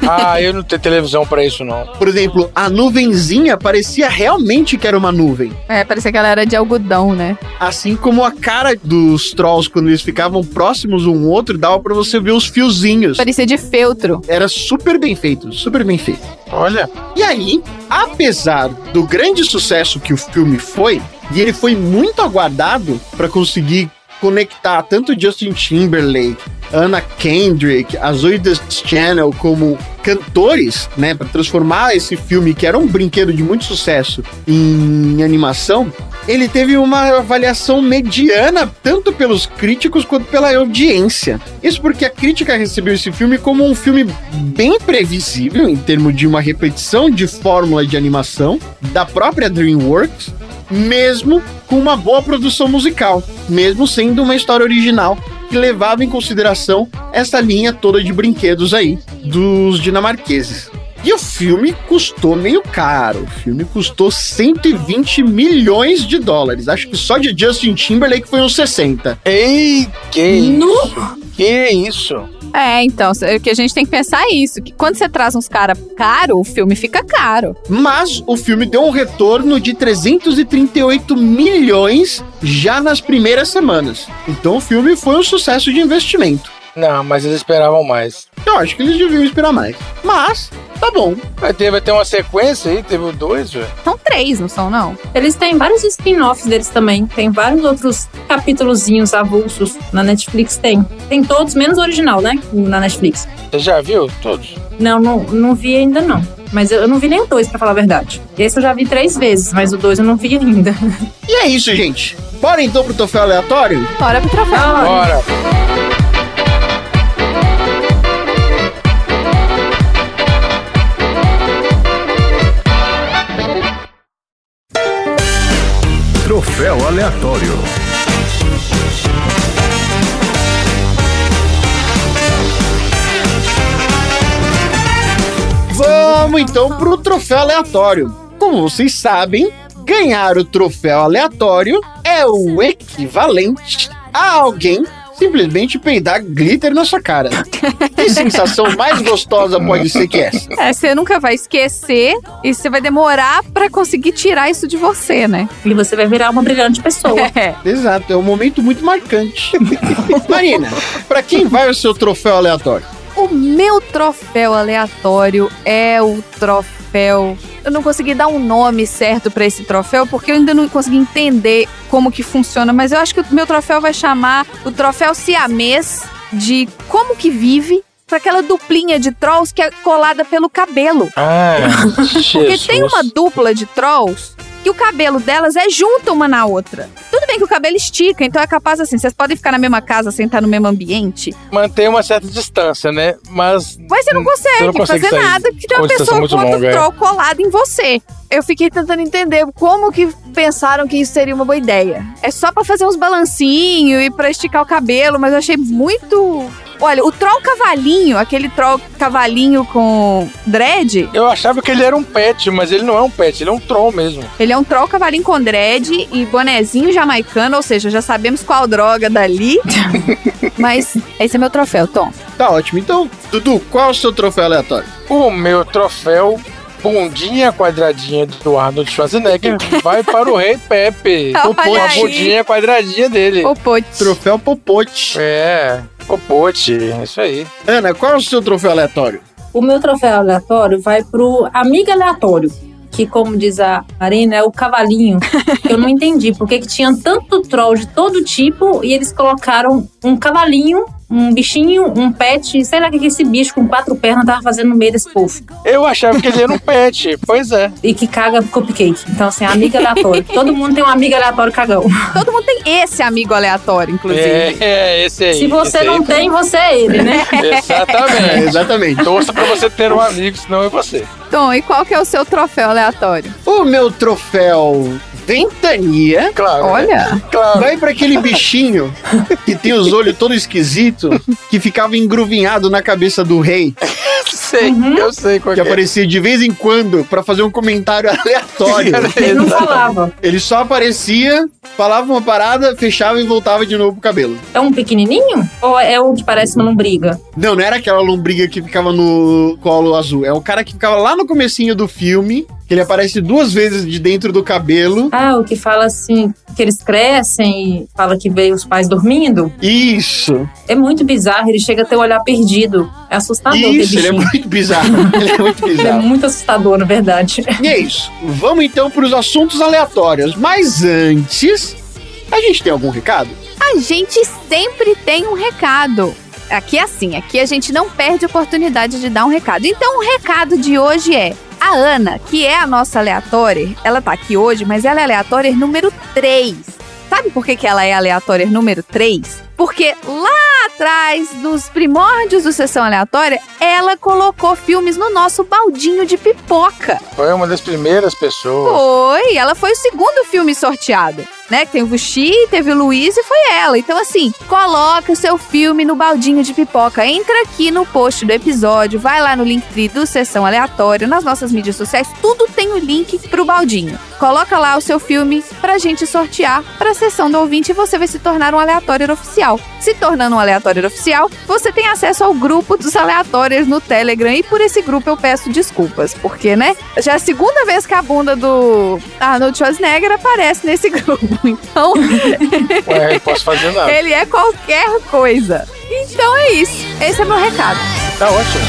Ah, eu não tenho televisão pra isso, não. Por exemplo, a nuvenzinha parecia realmente que era uma nuvem. É, parecia que ela era de algodão, né? Assim como a cara dos trolls, quando eles ficavam próximos um ao outro, dava pra você ver os fiozinhos. Parecia de feltro. Era super bem feito, super bem feito. Olha. E aí, apesar do grande sucesso que o filme foi, e ele foi muito aguardado para conseguir conectar tanto Justin Timberlake, Anna Kendrick, a Zoe Channel como cantores, né, para transformar esse filme que era um brinquedo de muito sucesso em animação, ele teve uma avaliação mediana tanto pelos críticos quanto pela audiência. Isso porque a crítica recebeu esse filme como um filme bem previsível em termos de uma repetição de fórmula de animação da própria DreamWorks, mesmo com uma boa produção musical, mesmo sendo uma história original que levava em consideração essa linha toda de brinquedos aí dos dinamarqueses. E o filme custou meio caro. O filme custou 120 milhões de dólares. Acho que só de Justin Timberlake foi uns 60. Ei, que isso? Que isso? É, então, o que a gente tem que pensar é isso, que quando você traz uns caras caro, o filme fica caro. Mas o filme deu um retorno de 338 milhões já nas primeiras semanas. Então o filme foi um sucesso de investimento. Não, mas eles esperavam mais. Eu acho que eles deviam esperar mais. Mas Tá bom. Vai ter, vai ter uma sequência aí, teve o dois, velho. São três, não são, não? Eles têm vários spin-offs deles também. Tem vários outros capítulozinhos avulsos na Netflix. Tem. Tem todos, menos o original, né? Na Netflix. Você já viu todos? Não, não, não vi ainda não. Mas eu, eu não vi nem o dois, pra falar a verdade. Esse eu já vi três vezes, mas o dois eu não vi ainda. E é isso, gente. Bora então pro troféu aleatório? Bora pro troféu. Bora. Troféu aleatório. Vamos então pro troféu aleatório. Como vocês sabem, ganhar o troféu aleatório é o equivalente a alguém simplesmente peidar glitter na sua cara. Que sensação mais gostosa pode ser que essa? É, você nunca vai esquecer e você vai demorar pra conseguir tirar isso de você, né? E você vai virar uma brilhante pessoa. É. Exato, é um momento muito marcante. Marina, pra quem vai o seu troféu aleatório? O meu troféu aleatório é o troféu. Eu não consegui dar um nome certo pra esse troféu porque eu ainda não consegui entender como que funciona, mas eu acho que o meu troféu vai chamar o troféu siamês de como que vive pra aquela duplinha de trolls que é colada pelo cabelo. Ah, Porque tem uma dupla de trolls que o cabelo delas é junto uma na outra. Tudo bem que o cabelo estica, então é capaz assim, vocês podem ficar na mesma casa sem estar no mesmo ambiente, Mantém uma certa distância, né? Mas. mas você não consegue, Você não consegue fazer nada porque tem uma pessoa com outro longa, é. troll colado em você. Eu fiquei tentando entender como que pensaram que isso seria uma boa ideia. É só pra fazer uns balancinhos e pra esticar o cabelo, mas eu achei muito. Olha, o troll cavalinho, aquele troll cavalinho com dread, Eu achava que ele era um pet, mas ele não é um pet, ele é um troll mesmo. Ele é um troll cavalinho com dread e bonezinho jamaicano, ou seja, já sabemos qual droga dali. Mas esse é meu troféu, Tom. Tá ótimo. Então, Dudu, qual é o seu troféu aleatório? O meu troféu, bundinha quadradinha do Arnold Schwarzenegger, vai para o Rei Pepe. Olha a bundinha quadradinha dele. O pote. Troféu Popote. É, popote, é isso aí. Ana, qual é o seu troféu aleatório? O meu troféu aleatório vai pro amigo aleatório. Que, como diz a Marina, é o cavalinho. que eu não entendi por que que tinha tanto troll de todo tipo e eles colocaram um cavalinho, um bichinho, um pet, sei lá o que que esse bicho com quatro pernas tava fazendo no meio desse povo. Eu achava que ele era um pet, pois é. E que caga cupcake. Então, assim, amigo aleatório. Todo mundo tem um amigo aleatório cagão. Todo mundo tem esse amigo aleatório, inclusive. É, é, esse aí. Se você esse aí. não tem, você é ele, né? É, Exatamente. exatamente. Torça pra você ter um amigo, senão é você. Tom, e qual que é o seu troféu aleatório? O meu troféu Ventania Claro. né? Olha, Claro. vai pra aquele bichinho que tem os olhos todo que ficava engruvinhado na cabeça do rei, Sei, eu sei qual que que é. aparecia de vez em quando pra fazer um comentário aleatório. Ele não falava. Ele só aparecia, falava uma parada, fechava e voltava de novo pro cabelo. É um pequenininho? Ou é o que parece uma lombriga? Não, não era aquela lombriga que ficava no colo azul. É o cara que ficava lá no comecinho do filme, que ele aparece duas vezes de dentro do cabelo. Ah, o que fala assim, que eles crescem e fala que veio os pais dormindo. Isso. É muito bizarro, ele chega a ter o olhar perdido. É assustador Isso, ele é muito bizarro. ele é muito é bizarro. muito assustador, na verdade. E é isso. Vamos então para os assuntos aleatórios. Mas antes, a gente tem algum recado? a gente sempre tem um recado. Aqui é assim, aqui a gente não perde a oportunidade de dar um recado. Então o recado de hoje é a Ana, que é a nossa aleatória, ela tá aqui hoje, mas ela é aleatória número 3. Sabe por que, que ela é aleatória número 3? Porque lá atrás, nos primórdios do Sessão Aleatória, ela colocou filmes no nosso baldinho de pipoca. Foi uma das primeiras pessoas. Foi, ela foi o segundo filme sorteado, né? Que tem o Vuxi, teve o Luiz e foi ela. Então, assim, coloca o seu filme no baldinho de pipoca. Entra aqui no post do episódio, vai lá no link do Sessão Aleatória, nas nossas mídias sociais, tudo tem o link pro baldinho. Coloca lá o seu filme pra gente sortear pra sessão do ouvinte e você vai se tornar um aleatório oficial. Se tornando um aleatório oficial, você tem acesso ao grupo dos aleatórios no Telegram e por esse grupo eu peço desculpas, porque, né? Já é a segunda vez que a bunda do Arnold Schwarzenegger aparece nesse grupo, então Ué, não posso fazer nada. ele é qualquer coisa. Então é isso. Esse é meu recado. Tá ótimo.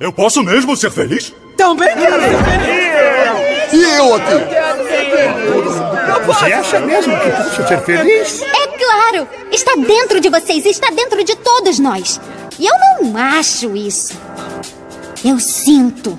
Eu posso mesmo ser feliz? Também quero ser feliz. E eu aqui? Você acha mesmo que posso ser feliz? É claro! Está dentro de vocês, está dentro de todos nós. E eu não acho isso. Eu sinto.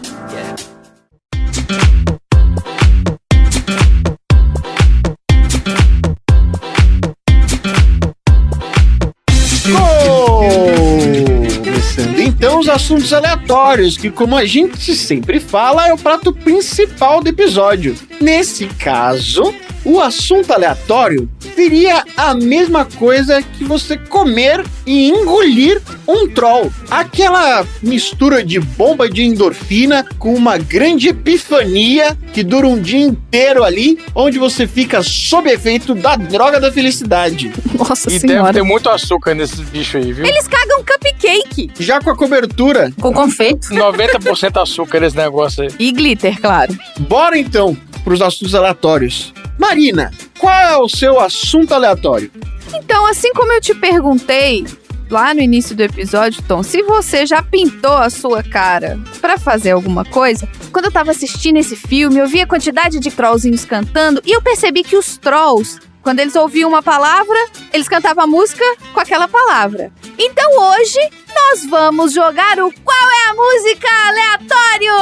Assuntos aleatórios, que como a gente sempre fala, é o prato principal do episódio. Nesse caso, o assunto aleatório seria a mesma coisa que você comer e engolir um troll. Aquela mistura de bomba de endorfina com uma grande epifania que dura um dia inteiro ali, onde você fica sob efeito da droga da felicidade. Nossa E deve ter muito açúcar nesses bichos aí, viu? Eles cagam cupcake. Já com a cobertura. Com confeito. 90% açúcar esse negócio aí. E glitter, claro. Bora então pros assuntos aleatórios. Marina, qual é o seu assunto aleatório? Então, assim como eu te perguntei lá no início do episódio, Tom, se você já pintou a sua cara pra fazer alguma coisa, quando eu tava assistindo esse filme, eu vi a quantidade de trollzinhos cantando e eu percebi que os trolls, quando eles ouviam uma palavra, eles cantavam a música com aquela palavra. Então hoje nós vamos jogar o Qual é a Música Aleatório!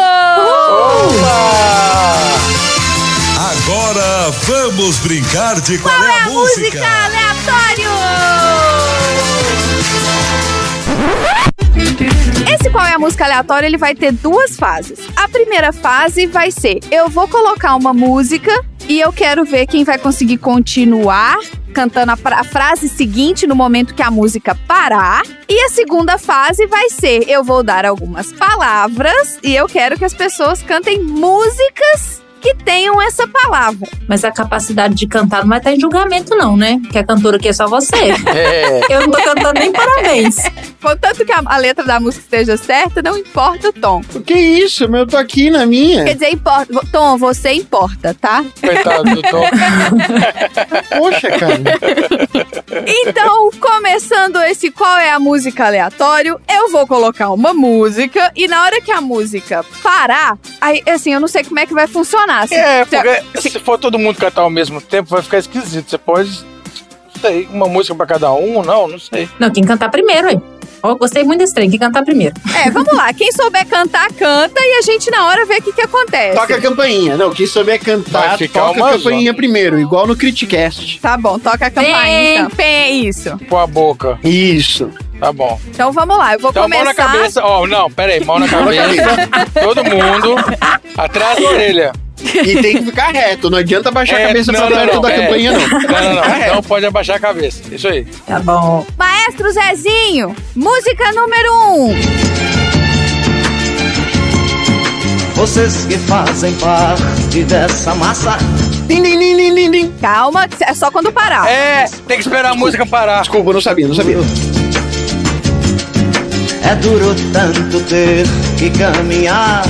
Agora vamos brincar de qual, Qual é a música. aleatório! Esse qual é a música aleatória, ele vai ter duas fases. A primeira fase vai ser: eu vou colocar uma música e eu quero ver quem vai conseguir continuar cantando a, a frase seguinte no momento que a música parar. E a segunda fase vai ser: eu vou dar algumas palavras e eu quero que as pessoas cantem músicas que tenham essa palavra. Mas a capacidade de cantar não vai estar em julgamento, não, né? Que a cantora aqui é só você. É. Eu não tô cantando nem parabéns. Contanto que a, a letra da música esteja certa, não importa o tom. O que isso, meu? Eu tô aqui na minha. Quer dizer, importa. Tom, você importa, tá? Coitado do Tom. Poxa, cara. Então, começando esse qual é a música aleatório, eu vou colocar uma música e na hora que a música parar, aí assim, eu não sei como é que vai funcionar. Se- É, se- porque se for todo mundo cantar ao mesmo tempo, vai ficar esquisito. Você pode. Não sei, uma música pra cada um, não, não sei. Não, quem cantar primeiro, aí. Ó, gostei muito desse trem, quem cantar primeiro. É, vamos lá. Quem souber cantar, canta e a gente na hora vê o que, que acontece. Toca a campainha. Não, quem souber cantar, toca a campainha primeiro, igual no Criticast. Tá bom, toca a campainha Pem. então. Pem, isso. Com a boca. Isso. Tá bom. Então vamos lá, eu vou Então, mão começar. na cabeça. Ó, não, pera aí, mão na Mão na cabeça. Todo mundo. Atrás da orelha. E tem que ficar reto, não adianta baixar É, a cabeça não, pra não, perto não, da é. campainha, não. Não, não, não. Pode abaixar a cabeça. Isso aí. Tá bom. Maestro Zezinho, música número um. Vocês que fazem parte dessa massa. Din, din, din, din. Calma, é só quando parar. É, tem que esperar a música parar. Desculpa, não sabia, não sabia. É duro tanto ter que caminhar.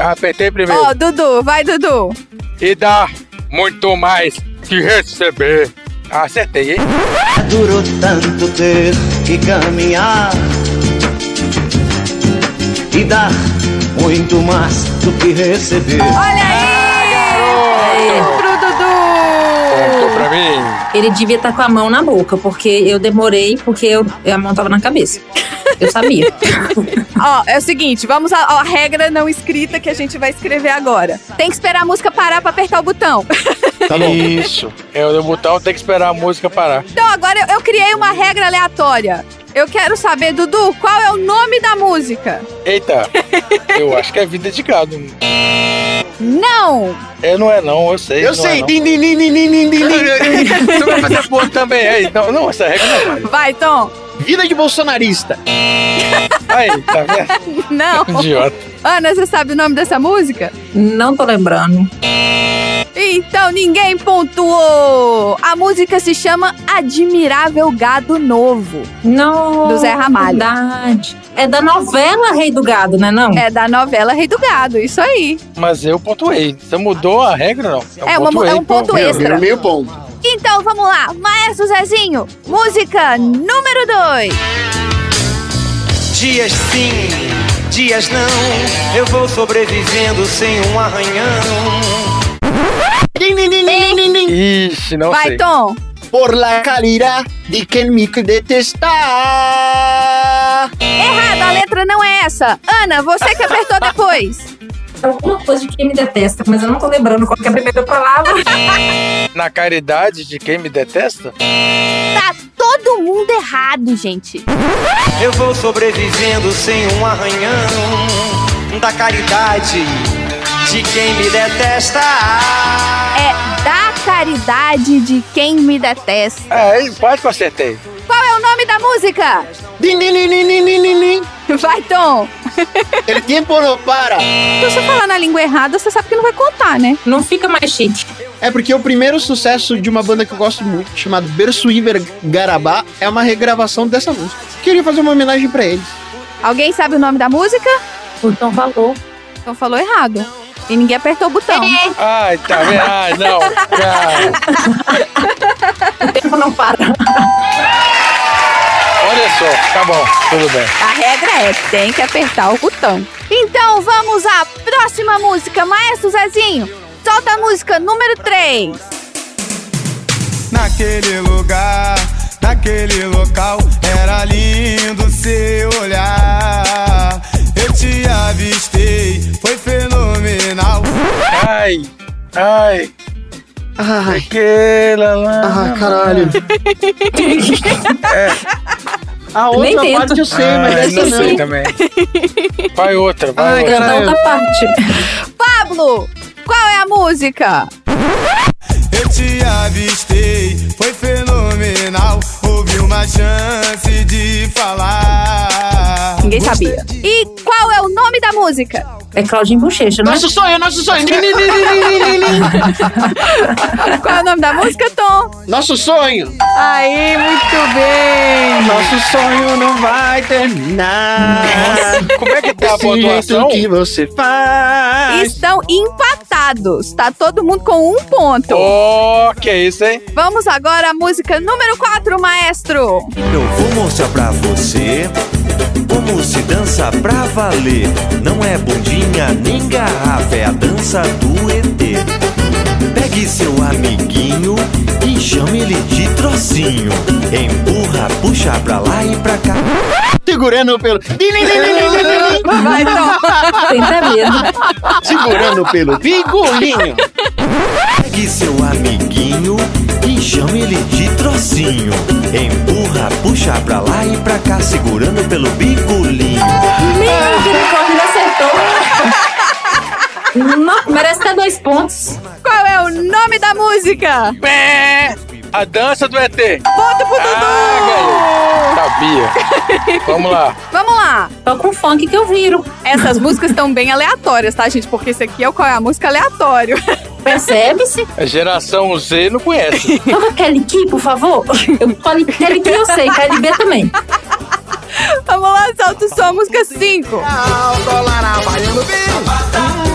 Apertei primeiro. Ó, Dudu, vai, Dudu. E dá muito mais que receber. Ah, acertei, hein? É duro tanto ter que caminhar. E dar muito mais do que receber. Olha aí! Pro Dudu! Contou pra mim. Ele devia estar com a mão na boca, porque eu demorei, porque eu, a mão tava na cabeça. Eu sabia. Ó, é o seguinte, vamos à, à regra não escrita que a gente vai escrever agora. Tem que esperar a música parar pra apertar o botão. Tá bom. Isso. É o botão, tem que esperar a música parar. Então agora eu, eu criei uma regra aleatória. Eu quero saber, Dudu, qual é o nome da música? Eita, eu acho que é vida de gado. Não! É, não é não, eu sei. Eu não sei. É. Din, din, din, din, din, din, din. Você vai fazer ponto também, é. Não, não, essa regra não vale. Vai, Tom. Vida de bolsonarista. Aí, tá vendo? Não. Idiota. Ana, você sabe o nome dessa música? Não tô lembrando. Então ninguém pontuou! A música se chama Admirável Gado Novo. Não. Do Zé Ramalho. Verdade. É da novela Rei do Gado, né não? É da novela Rei do Gado, isso aí. Mas eu pontuei. Você mudou a regra, não? Eu É uma- é um ponto extra. Meio ponto. Então vamos lá, Maestro Zezinho, música número 2. Dias sim, dias não, eu vou sobrevivendo sem um arranhão. Din, din, din, din, din, din. Ixi, não Vai, sei. Tom. Por la calidad de quem me detesta. Errado, a letra não é essa. Ana, você que apertou depois. Alguma coisa de quem me detesta, mas eu não tô lembrando qual que é a primeira palavra. Na caridade de quem me detesta? Tá todo mundo errado, gente. Eu vou sobrevivendo sem um arranhão da caridade de quem me detesta. É da caridade de quem me detesta. É, quase que eu acertei. Qual é o nome música? Din, din, din, din, din, din, din, din. Vai, Tom. El tiempo no para. Se você falar na língua errada, você sabe que não vai contar, né? Não fica mais chique. É porque o primeiro sucesso de uma banda que eu gosto muito, chamado Berço Iver Garabá, é uma regravação dessa música. Queria fazer uma homenagem pra eles. Alguém sabe o nome da música? O Tom falou. Então falou errado. E ninguém apertou o botão. Ai, tá vendo? Ai, não. Cara, O tempo não para. Só. Tá bom, tudo bem. A regra é, tem que apertar o botão. Então vamos à próxima música, Maestro Zezinho. Solta a música número 3. Naquele lugar, naquele local, era lindo seu olhar. Eu te avistei, foi fenomenal. Ai, ai. Ai, Aquela lá. ah, caralho. É. A Nem outra tento. parte eu sei, mas Ai, essa não sei também. Vai outra, vai Ai, outra. Da caralho. outra parte. Pablo, qual é a música? Eu te avistei, foi fenomenal. Houve uma chance de falar. Ninguém sabia. E qual é o nome da música? É Claudinho Bochecha, não é? Nosso sonho, nosso sonho. Qual é o nome da música, Tom? Nosso sonho. Aí, muito bem. Nosso sonho não vai terminar. Como é que tá a pontuação? que você faz. Estão empatados. Tá todo mundo com um ponto. Oh, que isso, hein? Vamos agora à música número 4, maestro. Eu vou mostrar pra você como se dança pra valer. Não é bundinha nem garrafa, é a dança do ET. Pegue seu amiguinho e chame ele de trocinho. Empurra, puxa pra lá e pra cá. Segurando pelo. Vai, Tom. Tem até medo. Segurando pelo bigolinho. Pegue seu amiguinho e chame ele de trocinho. Empurra, puxa pra lá e pra cá, segurando pelo bigolinho. Misericórdia, ele acertou. Não, merece até dois pontos. Qual é o nome da música? Pé! A dança do ET. Ponto pro Ah, ganhei. Sabia. Vamos lá. Vamos lá. Tô com funk que eu viro. Essas músicas estão bem aleatórias, tá, gente? Porque esse aqui é o qual é a música aleatório. Percebe-se? A geração Z não conhece. Toca Kelly Key, por favor. Eu Kelly Key, eu sei. Kelly B também. Vamos lá, solta o som, música 5. É guitarra baiana.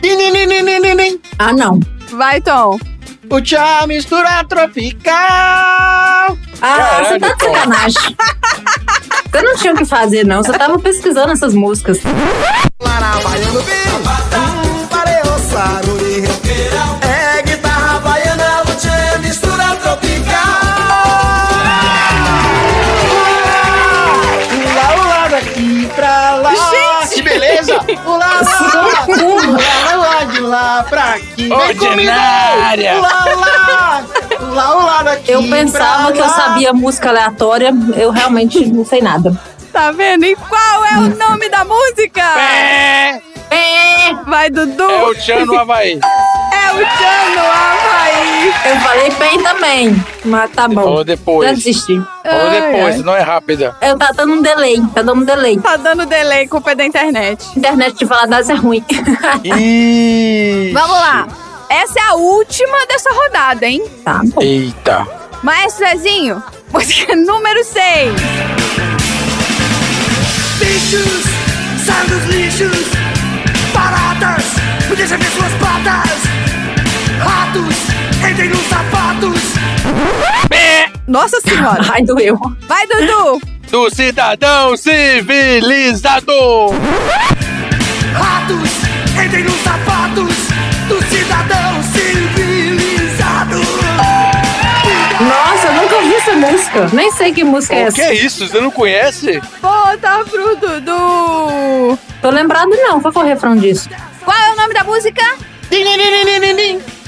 Din, din, din, din. Ah, não. Vai, Tom. O tchau mistura tropical. Ah, Caralho, você tá de sacanagem. Você não tinha o que fazer, não. Você tava pesquisando essas músicas. É lá pra aqui. Vem. Ordinária. Ula, ula. Ula, ula, daqui Eu pensava que eu lá. sabia música aleatória. Eu realmente não sei nada. Tá vendo? E qual é o nome da música? É, Vai, Dudu. é o Tchan no Havaí. É o Tchan no Havaí. Eu falei bem também, mas tá bom. Falou depois. Já desisti. Falou depois, ai. não é rápida. Eu tá dando um delay, tá dando um delay. Tá dando delay, culpa é da internet. Internet de Valadares é ruim. Ih. Vamos lá. Essa é a última dessa rodada, hein? Tá bom. Eita. Maestro Zezinho, música número 6. Bichos, saiam dos lixos. Deixa ver suas patas. Ratos, entrem nos sapatos. Nossa senhora. Ai, doeu. Vai, Dudu. Do cidadão civilizado. Ratos, entrem nos sapatos música. Nem sei que música é O essa. que é isso? Você não conhece? Volta pro Dudu. Tô lembrado não, qual foi o refrão disso? Qual é o nome da música?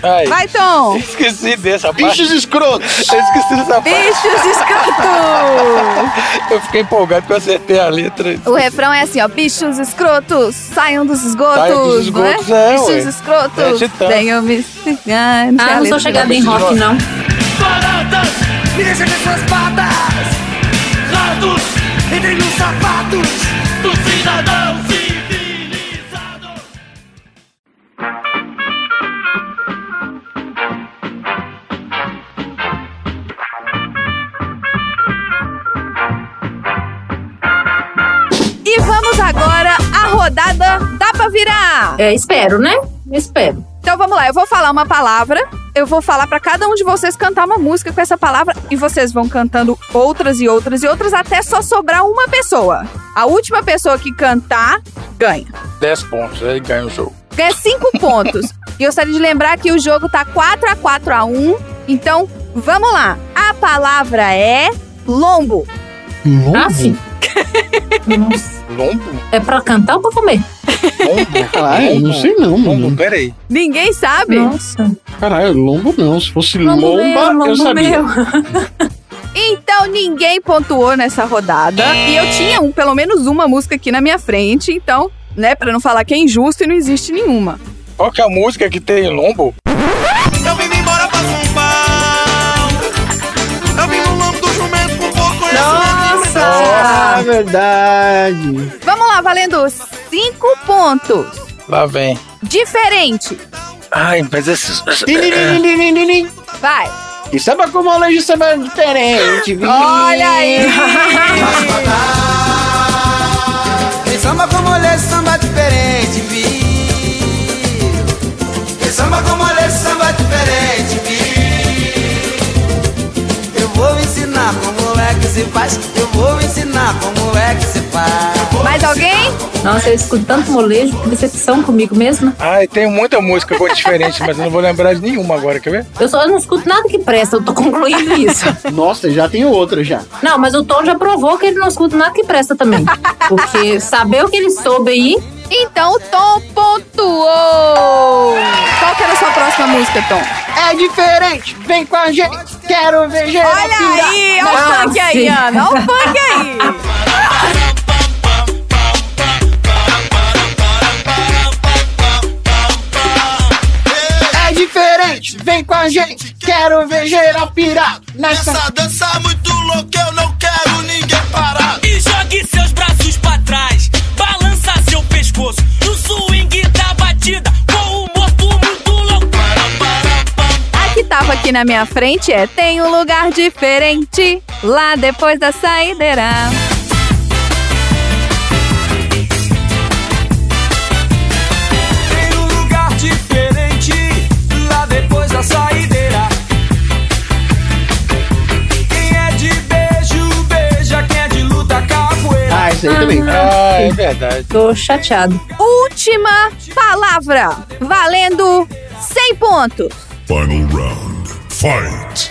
Ai, Vai, Tom. esqueci dessa parte. Bichos escrotos. Eu esqueci dessa parte. Bichos escrotos. Eu fiquei empolgado que eu acertei a letra. O refrão é assim, ó. Bichos escrotos, saiam dos esgotos. Saiam dos esgotos, não é? é, ué. Bichos escrotos. É. Venham me... Ah, não Ah, não sou chegada em rock, não. Baratas, me deixa ver suas patas. Ratos, entrem nos sapatos do cidadão civilizado. E vamos agora à rodada Dá Pra Virar. É, espero, né? Espero. Então vamos lá, eu vou falar uma palavra, eu vou falar pra cada um de vocês cantar uma música com essa palavra e vocês vão cantando outras e outras e outras até só sobrar uma pessoa. A última pessoa que cantar ganha. 10 pontos, aí ganha o jogo. Ganha cinco pontos. E eu gostaria de lembrar que o jogo tá 4 a 4 a 1. Então, vamos lá. A palavra é lombo. Ah, sim. Nossa. Lombo? É pra cantar ou pra comer? Lombo? Caralho, não sei não, Lombo, mano. peraí. Ninguém sabe? Nossa. Caralho, lombo não. Se fosse Lombo lomba, meu, eu lombo sabia. meu. Então ninguém pontuou nessa rodada. E eu tinha um, pelo menos uma música aqui na minha frente. Então, né, pra não falar que é injusto e não existe nenhuma. Qual que é a música que tem lombo? Eu vim embora pra São Paulo. Eu vim no lombo do jumento com pouco conhecimento. Ah, verdade. Tá valendo cinco pontos. Lá vem. Diferente. Ai, mas esses. Vai. E samba com uma legislação samba diferente. Olha aí. Quem samba com molê, samba diferente, vi samba com molê, samba diferente. Se faz. Eu vou ensinar como é que se faz. Mais alguém? Nossa, eu escuto tanto molejo, que decepção comigo mesma. Ai, tem muita música com diferente, mas eu não vou lembrar de nenhuma agora, quer ver? Eu só não escuto nada que presta, eu tô concluindo isso. Nossa, já tem outra já. Não, mas o Tom já provou que ele não escuta nada que presta também. Porque saber o que ele soube aí. Então o Tom pontuou. Qual que era a sua próxima música, Tom? É diferente, vem com a gente. Quero ver geral Olha pirar. aí, olha o funk aí, Ana. Olha o funk aí. É diferente, vem com a gente. Quero ver geral pirar. Nessa Essa dança é muito louca, eu não quero ninguém parar. Aqui na minha frente é Tem um lugar diferente lá depois da saideira. Tem um lugar diferente lá depois da saideira. Quem é de beijo, beija. Quem é de luta, capoeira. Ah, isso aí também. Ah, é verdade. Tô chateado. Última palavra, valendo 100 pontos. Final round.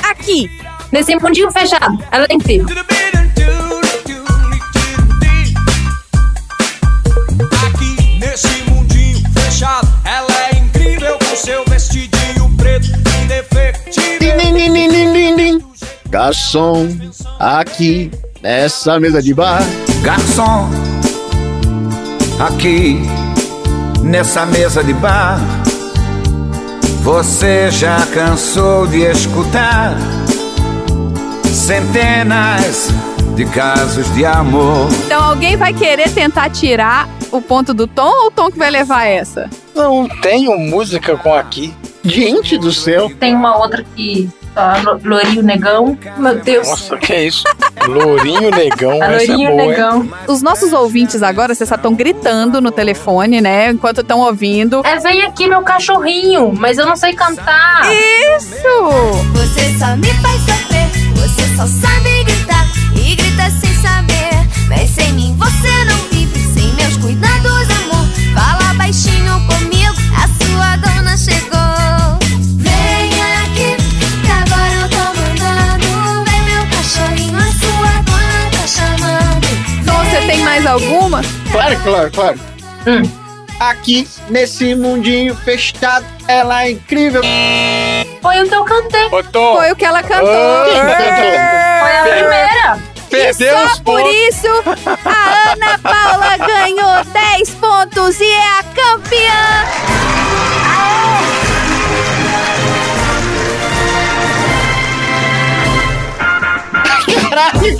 Aqui, nesse mundinho fechado. Ela é incrível. Aqui, nesse mundinho fechado. Ela é incrível com seu vestidinho preto indefectível. Garçom, aqui, nessa mesa de bar. Garçom, aqui, nessa mesa de bar você já cansou de escutar centenas de casos de amor. Então alguém vai querer tentar tirar o ponto do Tom ou o Tom que vai levar essa? Não tenho música com aqui. Gente do céu. Tem uma outra que. Lourinho Negão. Meu Deus. Nossa, que é isso? Lourinho Negão, A essa é Lourinho boa, hein? Negão. Os nossos ouvintes agora, vocês só estão gritando no telefone, né? Enquanto estão ouvindo. É Vem aqui meu cachorrinho, mas eu não sei cantar. Isso! Você só me faz sofrer, você só sabe gritar e grita sem saber. Mas sem mim você não vive, sem meus cuidados, amor. Fala baixinho comigo, a sua dona chegou. Tem mais alguma? Claro, claro, claro. Aqui, nesse mundinho fechado, ela é incrível. Foi o que eu cantei. Foi o que ela cantou. Cantou? Foi a primeira. Perdeu e só os por isso, a Ana Paula ganhou 10 pontos e é a campeã. Caralho,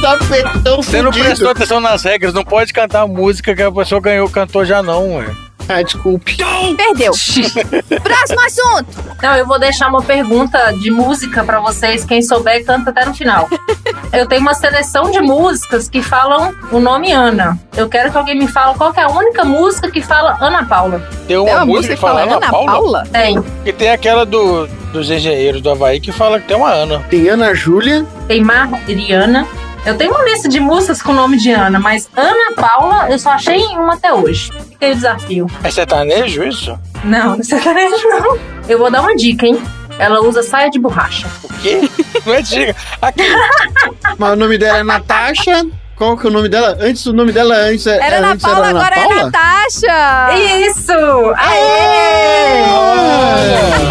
tapetão Você não prestou atenção nas regras, não pode cantar a música que a pessoa ganhou, cantou já não, ué. Ah, desculpe. Perdeu. Próximo assunto. Não, eu vou deixar uma pergunta de música pra vocês. Quem souber, canta até no final. Eu tenho uma seleção de músicas que falam o nome Ana. Eu quero que alguém me fale qual que é a única música que fala Ana Paula. Tem uma, Tem uma música música que fala que fala Ana Ana Paula? Paula? Tem. E tem aquela do, dos engenheiros do Havaí que fala que tem uma Ana. Tem Ana Júlia. Tem Mariana. Eu tenho uma lista de músicas com o nome de Ana, mas Ana Paula eu só achei uma até hoje. Aí o desafio. É sertanejo isso? Não, não é sertanejo não. Eu vou dar uma dica, hein? Ela usa saia de borracha. O quê? Não é diga. Aqui. Mas o nome dela é Natasha. Qual que é o nome dela? Antes o nome dela antes é, Era Ana antes Paula, era Ana agora Paula? é Natasha. Isso! Aê!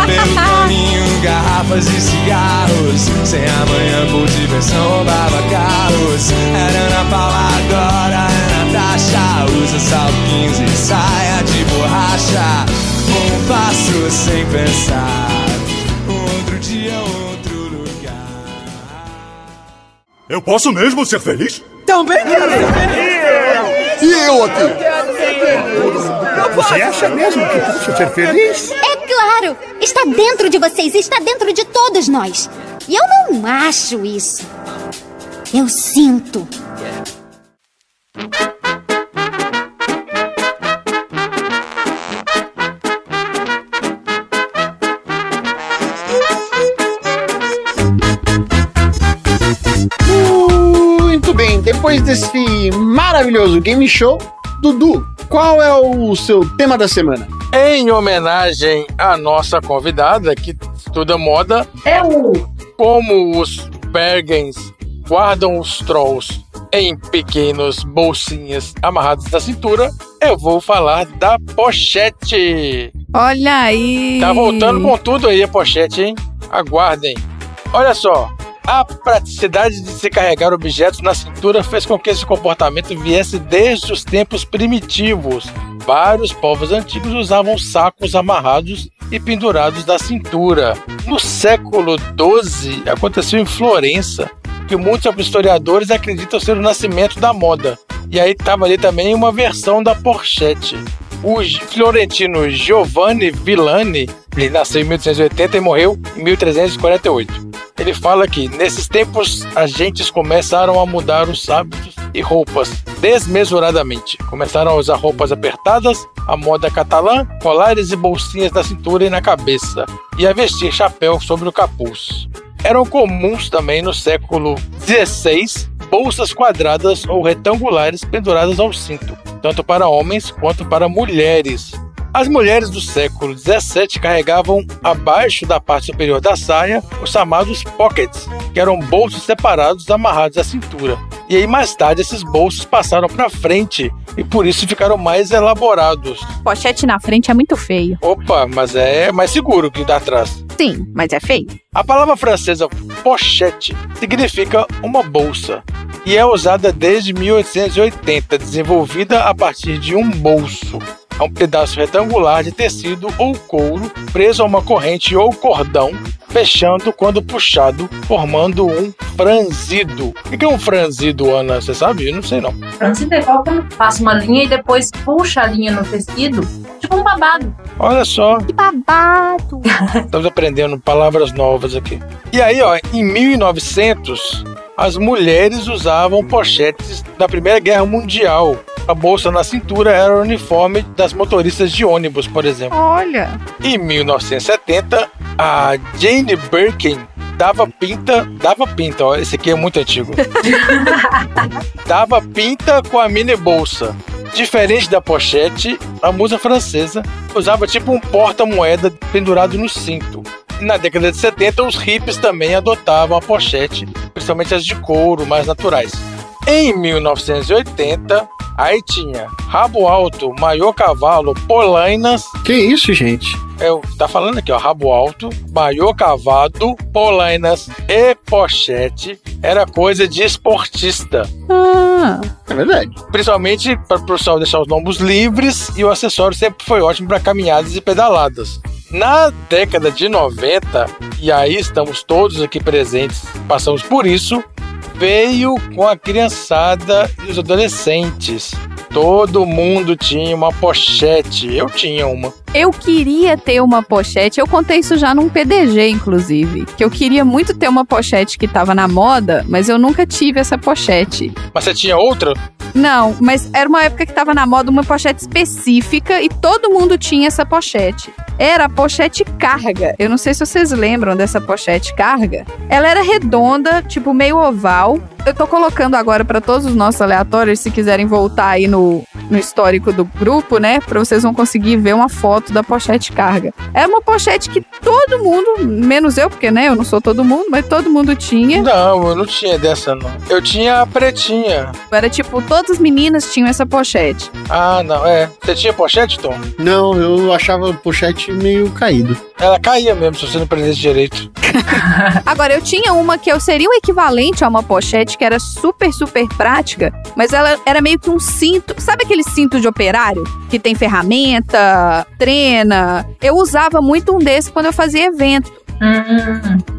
Pelo caminho, garrafas e cigarros Sem amanhã por diversão roubava carros Era Ana Paula, agora é Natasha Usa salto 15 e saia de borracha Um passo sem pensar Outro dia, outro lugar Eu posso mesmo ser feliz? Também quero ser feliz. E eu aqui? Você acha mesmo que posso ser feliz? Claro! Está dentro de vocês, está dentro de todos nós. E eu não acho isso. Eu sinto. Muito bem, depois desse maravilhoso game show, Dudu, qual é o seu tema da semana? Em homenagem à nossa convidada, que estuda moda, É o. como os Bergens guardam os trolls em pequenos bolsinhas amarrados na cintura, eu vou falar da pochete. Olha aí. Tá voltando com tudo aí a pochete, hein? Aguardem. Olha só, a praticidade de se carregar objetos na cintura fez com que esse comportamento viesse desde os tempos primitivos. Vários povos antigos usavam sacos amarrados e pendurados na cintura. No século XII, aconteceu em Florença, que muitos historiadores acreditam ser o nascimento da moda. E aí estava ali também uma versão da porchete. O florentino Giovanni Villani, ele nasceu em 1880 e morreu em 1348. Ele fala que nesses tempos as gentes começaram a mudar os hábitos e roupas desmesuradamente. Começaram a usar roupas apertadas, a moda catalã, colares e bolsinhas na cintura e na cabeça, e a vestir chapéu sobre o capuz. Eram comuns também no século XVI bolsas quadradas ou retangulares penduradas ao cinto, tanto para homens quanto para mulheres. As mulheres do século XVII carregavam abaixo da parte superior da saia os chamados pockets, que eram bolsos separados amarrados à cintura. E aí mais tarde esses bolsos passaram para frente e por isso ficaram mais elaborados. Pochete na frente é muito feio. Opa, mas é mais seguro que dar atrás. Sim, mas é feio. A palavra francesa pochette significa uma bolsa. e é usada desde 1880, desenvolvida a partir de um bolso. É um pedaço retangular de tecido ou couro preso a uma corrente ou cordão, fechando quando puxado, formando um franzido. O que é um franzido, Ana? Você sabe? Eu não sei não. Franzido é igual quando passa uma linha e depois puxa a linha no tecido, tipo um babado. Olha só, Que babado. estamos aprendendo palavras novas aqui. E aí, ó, em 1900, as mulheres usavam pochetes da Primeira Guerra Mundial. A bolsa na cintura era o uniforme das motoristas de ônibus, por exemplo. Olha. Em 1970, a Jane Birkin dava pinta, dava pinta, ó, esse aqui é muito antigo. dava pinta com a mini bolsa. Diferente da pochete, a musa francesa usava tipo um porta-moeda pendurado no cinto. Na década de 70, os hippies também adotavam a pochete, principalmente as de couro, mais naturais. Em 1980, aí tinha rabo alto, maior cavalo, polainas. Que isso, gente? É, o- tá falando aqui, ó, rabo alto, maior cavado, polainas e pochete. Era coisa de esportista. Ah. É verdade. Principalmente para o pessoal deixar os lombos livres e o acessório sempre foi ótimo para caminhadas e pedaladas. Na década de 90, e aí estamos todos aqui presentes, passamos por isso, veio com a criançada e os adolescentes. Todo mundo tinha uma pochete. Eu tinha uma. Eu queria ter uma pochete, eu contei isso já num PDG, inclusive. Que eu queria muito ter uma pochete que tava na moda, mas eu nunca tive essa pochete. Mas você tinha outra? Não, mas era uma época que tava na moda uma pochete específica e todo mundo tinha essa pochete. Era a pochete carga. Eu não sei se vocês lembram dessa pochete carga. Ela era redonda, tipo meio oval. Eu tô colocando agora pra todos os nossos aleatórios, se quiserem voltar aí no, no histórico do grupo, né? Pra vocês vão conseguir ver uma foto da pochete carga. Era uma pochete que todo mundo, menos eu, porque né, eu não sou todo mundo, mas todo mundo tinha. Não, eu não tinha dessa, não. Eu tinha a pretinha. Era tipo, todas as meninas tinham essa pochete. Ah, não, é. Você tinha pochete, Tom? Não, eu achava a pochete meio caído. Ela caía mesmo se você não prendesse direito. Agora, eu tinha uma que eu seria o equivalente a uma pochete, que era super, super prática, mas ela era meio que um cinto. Sabe aquele cinto de operário? Que tem ferramenta, treina? Eu usava muito um desse quando eu fazia evento.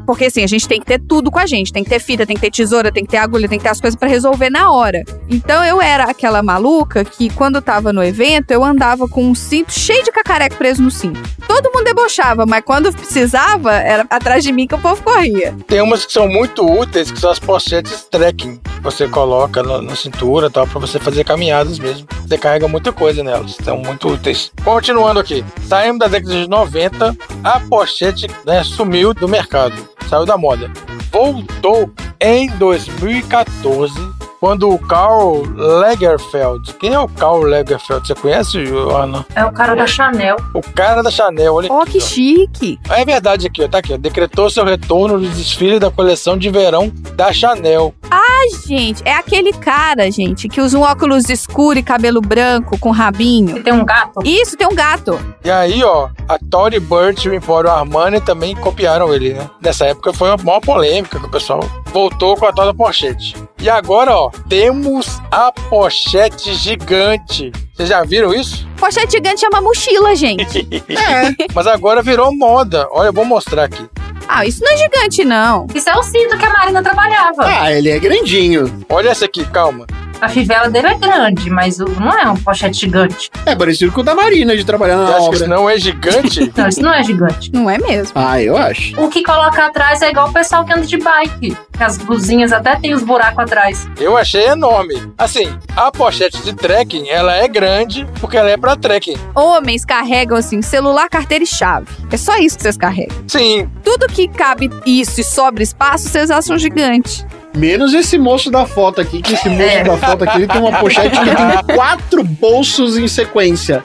Porque assim, a gente tem que ter tudo com a gente. Tem que ter fita, tem que ter tesoura, tem que ter agulha, tem que ter as coisas pra resolver na hora. Então eu era aquela maluca que quando tava no evento, eu andava com um cinto cheio de cacareco preso no cinto. Todo mundo debochava, mas quando precisava, era atrás de mim que o povo corria. Tem umas que são muito úteis, que são as pochetes trekking. Você coloca na, na cintura e tal, pra você fazer caminhadas mesmo. Você carrega muita coisa nelas, são muito úteis. Continuando aqui, saímos da década de 90, a pochete né, sumiu do mercado, saiu da moda. Voltou em 2014, quando o Karl Lagerfeld. Quem é o Karl Lagerfeld? Você conhece, Ana? É o cara da Chanel. O cara da Chanel, olha Oh, aqui, que ó. chique! É verdade aqui, ó. Tá aqui, ó. Decretou seu retorno no desfile da coleção de verão da Chanel. Ah, gente, é aquele cara, gente, que usa um óculos escuro e cabelo branco com rabinho. E tem um gato? Isso, tem um gato. E aí, ó, a Tory Burch e o Empório Armani também copiaram ele, né? Nessa época foi uma maior polêmica que o pessoal voltou com a tal da pochete. E agora, ó, temos a pochete gigante. Vocês já viram isso? Pochete gigante é uma mochila, gente. Mas agora virou moda. Olha, eu vou mostrar aqui. Ah, isso não é gigante, não. Isso é o cinto que a Marina trabalhava. Ah, ele é grandinho. Olha essa aqui, calma. A fivela dele é grande, mas não é um pochete gigante. É parecido com o da Marina de trabalhar na obra. isso não é gigante? Não, isso não é gigante. Não é mesmo. Ah, eu acho. O que coloca atrás é igual o pessoal que anda de bike. As blusinhas até tem os buracos atrás. Eu achei enorme. Assim, a pochete de trekking, ela é grande porque ela é pra trekking. Homens carregam, assim, celular, carteira e chave. É só isso que vocês carregam. Sim. Tudo que cabe isso e sobra espaço, vocês acham gigante. Menos esse moço da foto aqui, que esse moço É. da foto aqui ele tem uma pochete que tem quatro bolsos em sequência.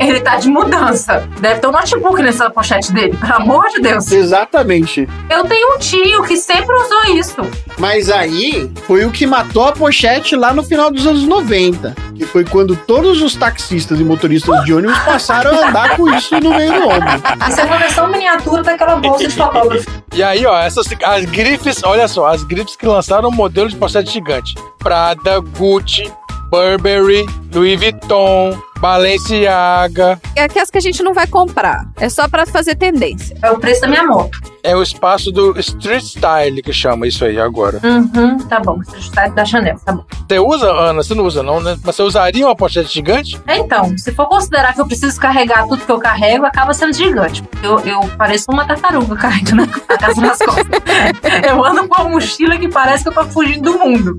Ele tá de mudança. Deve ter um notebook nessa pochete dele, pelo amor de Deus. Exatamente. Eu tenho um tio que sempre usou isso. Mas aí foi o que matou a pochete lá no final dos anos 90. Que foi quando todos os taxistas e motoristas de ônibus passaram a andar com isso no meio do ombro. Isso é uma versão miniatura daquela bolsa de fotógrafo. E E aí, ó, essas as grifes, olha só, as grifes que lançaram o modelo de pochete gigante. Prada, Gucci, Burberry, Louis Vuitton, Balenciaga. É aquelas que a gente não vai comprar. É só pra fazer tendência. É o preço da minha moto. É o espaço do street style que chama isso aí agora. Uhum, tá bom. Está da Chanel, tá bom. Você usa, Ana? Você não usa não, né? Mas você usaria uma pochete gigante? Então, se for considerar que eu preciso carregar tudo que eu carrego, acaba sendo gigante. Eu, eu pareço uma tartaruga carregando a casa nas costas. Eu ando com uma mochila que parece que eu tô fugindo do mundo.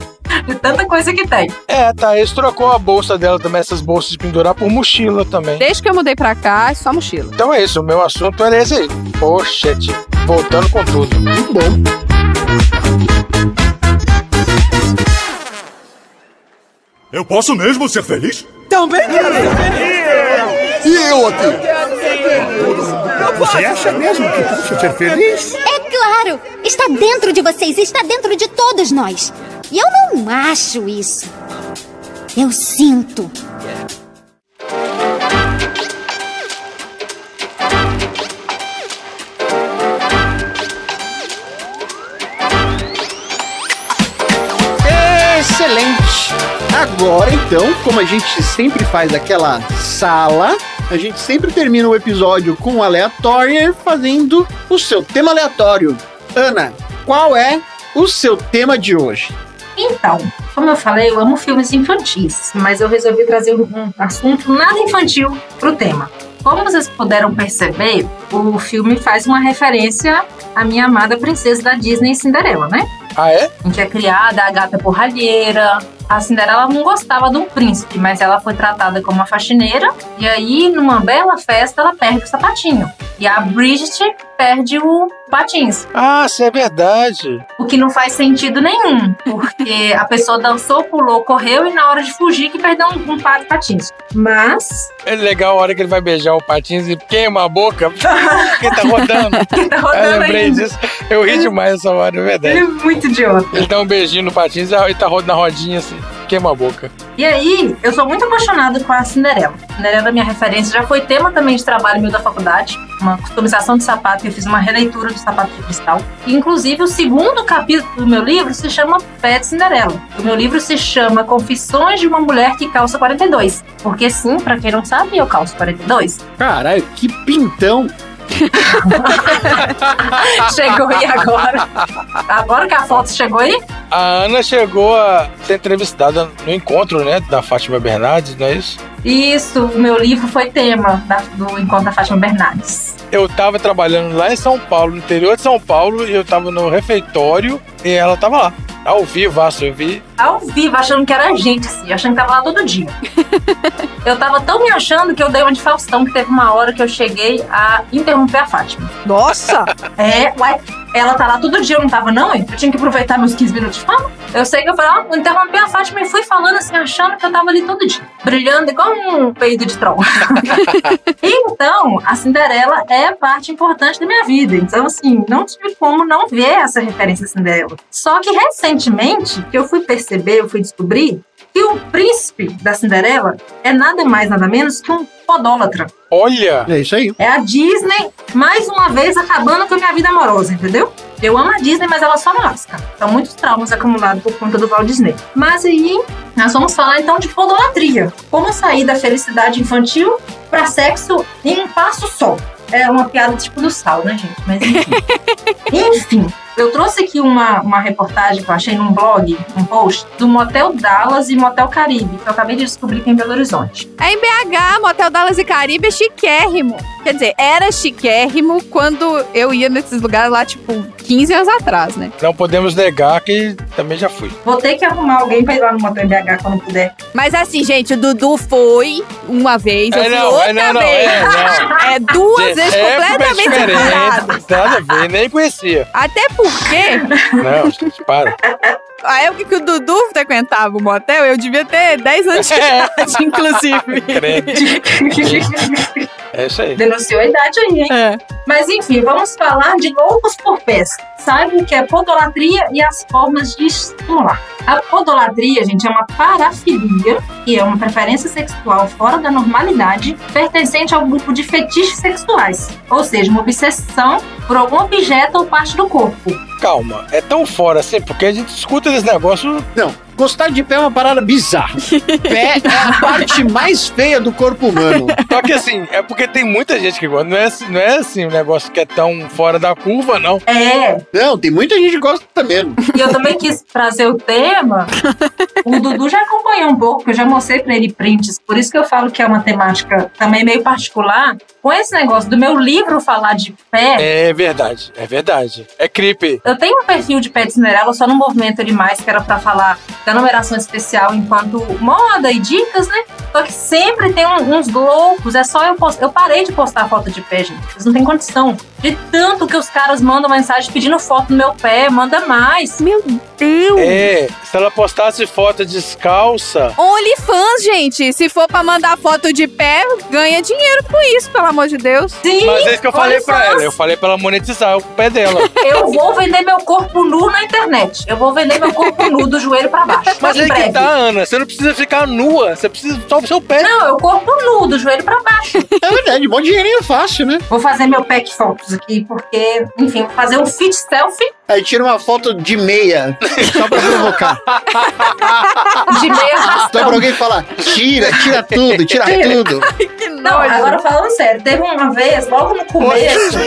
De tanta coisa que tem. É, tá. Eles trocou a bolsa dela também, essas bolsas de pendurar, por mochila também. Desde que eu mudei pra cá, é só mochila. Então é isso, o meu assunto era esse aí. Pochete. Voltando com tudo. Muito bom. Eu posso mesmo ser feliz? Também E eu aqui? Você acha mesmo que posso ser feliz? É claro! Está dentro de vocês, está dentro de todos nós. E eu não acho isso. Eu sinto. Excelente! Agora então, como a gente sempre faz aquela sala, a gente sempre termina o episódio com um aleatório fazendo o seu tema aleatório. Ana, qual é o seu tema de hoje? Então, como eu falei, eu amo filmes infantis, mas eu resolvi trazer um assunto nada infantil pro tema. Como vocês puderam perceber, o filme faz uma referência à minha amada princesa da Disney, Cinderela, né? Ah, é? Em que é criada a gata porralheira. A Cinderela não gostava de um príncipe, mas ela foi tratada como uma faxineira. E aí, numa bela festa, ela perde o sapatinho. E a Bridget perde o patins. Ah, isso é verdade. O que não faz sentido nenhum, porque a pessoa dançou, pulou, correu e na hora de fugir que perdeu um, um par de patins. Mas É legal a hora que ele vai beijar o patins e queima a boca. Porque tá rodando. tá rodando Eu lembrei ainda. disso. Eu ri demais essa hora, é verdade. ele é muito idiota. Ele dá um beijinho no patins e tá rodando na rodinha assim. Queima a boca. E aí, eu sou muito apaixonada com a Cinderela. Cinderela é minha referência, já foi tema também de trabalho meu da faculdade, uma customização de sapato, eu fiz uma releitura do sapato de cristal. Inclusive, o segundo capítulo do meu livro se chama Pé de Cinderela. O meu livro se chama Confissões de uma Mulher que Calça 42. Porque sim, pra quem não sabe, eu calço 42. Caralho, que pintão! chegou aí agora. Agora que a foto chegou aí, A Ana chegou a ser entrevistada no encontro, né? Da Fátima Bernardes, não é isso? Isso, o meu livro foi tema da- do Encontro da Fátima Bernardes. Eu tava trabalhando lá em São Paulo, no interior de São Paulo, e eu tava no refeitório e ela tava lá. Ao vivo, eu vi. ao vivo, achando que era a gente, assim, achando que tava lá todo dia. eu tava tão me achando que eu dei uma de Faustão, que teve uma hora que eu cheguei a interromper a Fátima. Nossa! É, uai, ela tá lá todo dia, eu não tava não, hein? Eu tinha que aproveitar meus 15 minutos de fama. Eu sei que eu falei, ó, interrompi a Fátima e fui falando assim, achando que eu tava ali todo dia. Brilhando igual um peido de troll. então, a Cinderela é parte importante da minha vida. Então, assim, não tive como não ver essa referência à Cinderela. Só que recentemente, que eu fui perceber, eu fui descobrir que o príncipe da Cinderela é nada mais, nada menos que um podólatra. Olha! É isso aí. É a Disney, mais uma vez, acabando com a minha vida amorosa, entendeu? Eu amo a Disney, mas ela só me lasca. São muitos traumas acumulados por conta do Walt Disney. Mas aí, nós vamos falar então de podolatria. Como sair da felicidade infantil para sexo em um passo só. É uma piada tipo do sal, né, gente? Mas enfim. enfim, eu trouxe aqui uma, uma reportagem que eu achei num blog, um post, do Motel Dallas e Motel Caribe, que eu acabei de descobrir que é em Belo Horizonte. É em BH, Motel Dallas e Caribe é chiquérrimo. Quer dizer, era chiquérrimo quando eu ia nesses lugares lá, tipo, 15 anos atrás, né? Não podemos negar que também já fui. Vou ter que arrumar alguém pra ir lá no Motel BH quando puder. Mas assim, gente, o Dudu foi uma vez, eu É, fui não, outra é, não, não, vez. é, não. É duas vezes é completamente diferente, nada a ver, nem conhecia. Até porque Não, gente, para. a época que o Dudu frequentava o motel, eu devia ter 10 anos de idade, inclusive. É isso aí. Denunciou a idade aí, hein? É. Mas enfim, vamos falar de loucos por pés. Saiba o que é podolatria e as formas de estimular. A podolatria, gente, é uma parafilia, que é uma preferência sexual fora da normalidade, pertencente ao grupo de fetiches sexuais. Ou seja, uma obsessão por algum objeto ou parte do corpo. Calma, é tão fora assim, porque a gente escuta esse negócio. Não, gostar de pé é uma parada bizarra. Pé é a parte mais feia do corpo humano. Só que assim, é porque tem muita gente que gosta. Não é, assim- não é assim um negócio que é tão fora da curva, não. É. Não, tem muita gente que gosta mesmo. E eu também quis trazer o tema. O Dudu já acompanhou um pouco, porque eu já mostrei pra ele prints. Por isso que eu falo que é uma temática também meio particular. Com esse negócio do meu livro falar de pé, É verdade, é verdade. É creepy. eu tenho um perfil de pé de Cinderela, eu só não movimento ele mais, que era pra falar da numeração especial enquanto moda e dicas, né? Só que sempre tem um- uns loucos, é só eu postar. Eu parei de postar foto de pé, gente. Vocês não têm condição. De tanto que os caras mandam mensagem pedindo foto do meu pé, manda mais. Meu Deus! É, se ela postasse foto descalça. OnlyFans, gente. Se for pra mandar foto de pé, ganha dinheiro com isso, pelo amor de Deus. Sim, Mas é isso que eu falei pra ela. Eu falei pra ela monetizar o pé dela. Eu vou vender meu corpo nu na internet. Eu vou vender meu corpo nu do joelho pra baixo. Mas aí que breve. tá, Ana. Você não precisa ficar nua. Você precisa só o seu pé. Não, é o corpo nu, do joelho pra baixo. É verdade, bom dinheirinho fácil, né? Vou fazer meu pack fotos aqui, porque, enfim, vou fazer um fit selfie Aí tira uma foto de meia, só pra provocar. de meia Só arrastão. pra alguém falar, tira, tira tudo, tira tudo. Não, agora falando sério, teve uma vez, logo no começo,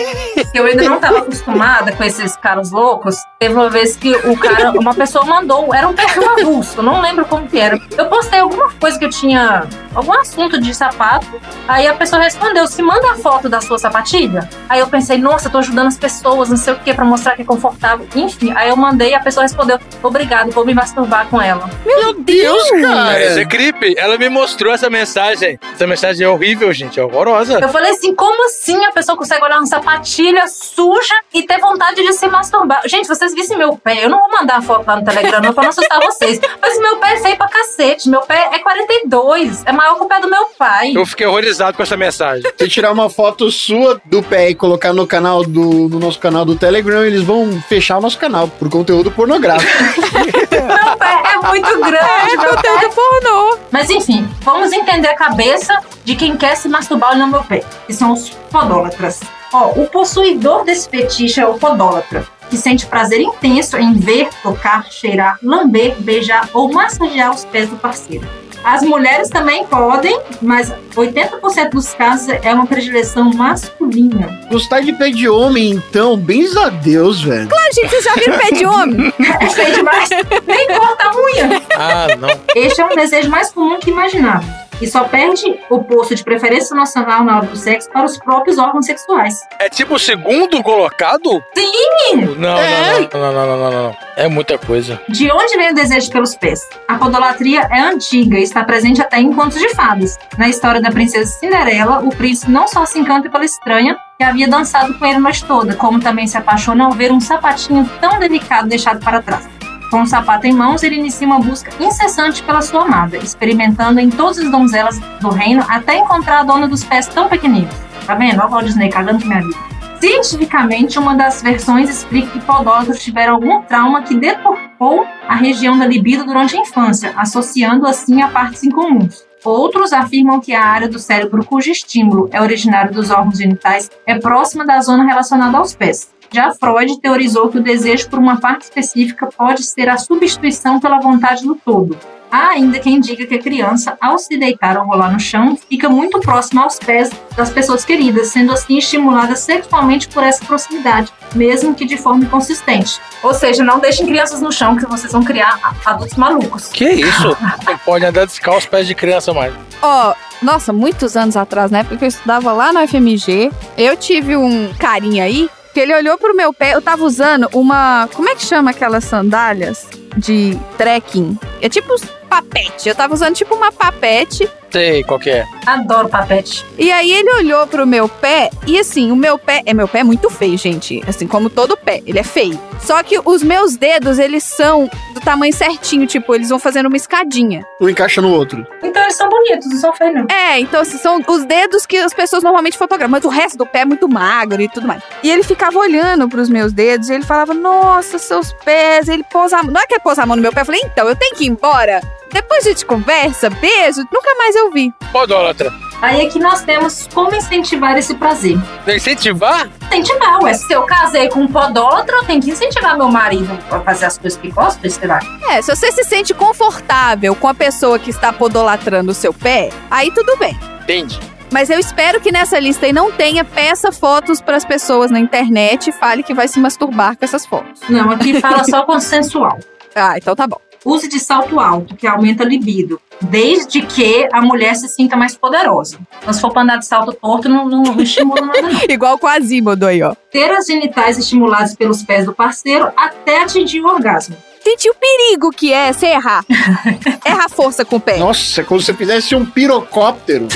que eu ainda não tava acostumada com esses caras loucos, teve uma vez que o cara, uma pessoa mandou, era um perfil avulso, eu não lembro como que era. Eu postei alguma coisa que eu tinha, algum assunto de sapato, aí a pessoa respondeu, se manda a foto da sua sapatilha. Aí eu pensei, nossa, eu tô ajudando as pessoas, não sei o que, pra mostrar que é confortável. Enfim, aí eu mandei e a pessoa respondeu, obrigado, vou me masturbar com ela. Meu Deus, É, isso é cara. creepy. Ela me mostrou essa mensagem. Essa mensagem é horrível, gente. É horrorosa. Eu falei assim, como assim a pessoa consegue olhar uma sapatilha suja e ter vontade de se masturbar? Gente, vocês vissem meu pé, eu não vou mandar a foto lá no Telegram não, pra não assustar vocês. Mas meu pé é feio pra cacete, meu pé é 42, é maior que o pé do meu pai. Eu fiquei horrorizado com essa mensagem. Se tirar uma foto sua do pé e colocar no canal do no nosso canal do Telegram, eles vão fechar o nosso canal por conteúdo pornográfico. Meu pé é muito grande, é pornô. Mas enfim, vamos entender a cabeça de quem quer se masturbar olhando meu pé, que são os podólatras. Ó, o possuidor desse fetiche é o podólatra, que sente prazer intenso em ver, tocar, cheirar, lamber, beijar ou massagear os pés do parceiro. As mulheres também podem, mas 80% dos casos é uma predileção masculina. Gostar de pé de homem, então, bens a Deus, velho. Claro, gente, vocês já viram pé de homem? É feio demais, nem corta a unha. Ah, não. Este é um desejo mais comum que imaginável. E só perde o posto de preferência nacional na hora do sexo para os próprios órgãos sexuais. É tipo o segundo colocado? Sim! Não, É. não, não, não, não, não, não, não. É muita coisa. De onde vem o desejo pelos pés? A podolatria é antiga e está presente até em contos de fadas. Na história da princesa Cinderela, o príncipe não só se encanta pela estranha, que havia dançado com ele a noite toda, como também se apaixona ao ver um sapatinho tão delicado deixado para trás. Com o sapato em mãos, ele inicia uma busca incessante pela sua amada, experimentando em todas as donzelas do reino até encontrar a dona dos pés tão pequeninos. Tá vendo? Olha o Disney cagando minha vida. Cientificamente, uma das versões explica que podólatras tiveram algum trauma que deturpou a região da libido durante a infância, associando assim a partes incomuns. Outros afirmam que a área do cérebro cujo estímulo é originário dos órgãos genitais é próxima da zona relacionada aos pés. Já Freud teorizou que o desejo por uma parte específica pode ser a substituição pela vontade do todo. Há ainda quem diga que a criança, ao se deitar ou rolar no chão, fica muito próxima aos pés das pessoas queridas, sendo assim estimulada sexualmente por essa proximidade, mesmo que de forma inconsistente. Ou seja, não deixem crianças no chão, que vocês vão criar adultos malucos. Que isso? Não pode andar descalço pés de criança mais. Ó, nossa, muitos anos atrás, né? Porque eu estudava lá na FMG, eu tive um carinha aí que ele olhou pro meu pé, eu tava usando uma. Como é que chama aquelas sandálias de trekking? É tipo papete. Eu tava usando tipo uma papete Sei qual que é. Adoro papete. E aí ele olhou pro meu pé e assim, o meu pé, é meu pé é muito feio, gente. Assim como todo pé, ele é feio. Só que os meus dedos, eles são do tamanho certinho, tipo, eles vão fazendo uma escadinha. Um encaixa no outro. Então eles são bonitos, não são feios, não. É, então assim, são os dedos que as pessoas normalmente fotografam, mas o resto do pé é muito magro e tudo mais. E ele ficava olhando pros meus dedos e ele falava: "Nossa, seus pés". Ele pôs a mão, não é que ele pôs a mão no meu pé, eu falei: "Então, eu tenho que ir embora". Depois a gente conversa, beijo, nunca mais eu vi. Podólatra. Aí aqui nós temos como incentivar esse prazer. Incentivar? Incentivar, ué. Se eu casei com um podólatra, eu tenho que incentivar meu marido a fazer as coisas que gosta, será? É, se você se sente confortável com a pessoa que está podolatrando o seu pé, aí tudo bem. Entendi. Mas eu espero que nessa lista aí não tenha peça fotos para as pessoas na internet e fale que vai se masturbar com essas fotos. Não, aqui fala só consensual. Ah, então tá bom. Use de salto alto, que aumenta a libido, desde que a mulher se sinta mais poderosa. Então, se for pra andar de salto torto, não, não, não estimula nada, não. Igual com a Zímodo aí, ó. Ter as genitais estimuladas pelos pés do parceiro até atingir o orgasmo. Gente, o perigo que é você errar. Erra a força com o pé. Nossa, é como se você fizesse um pirocóptero.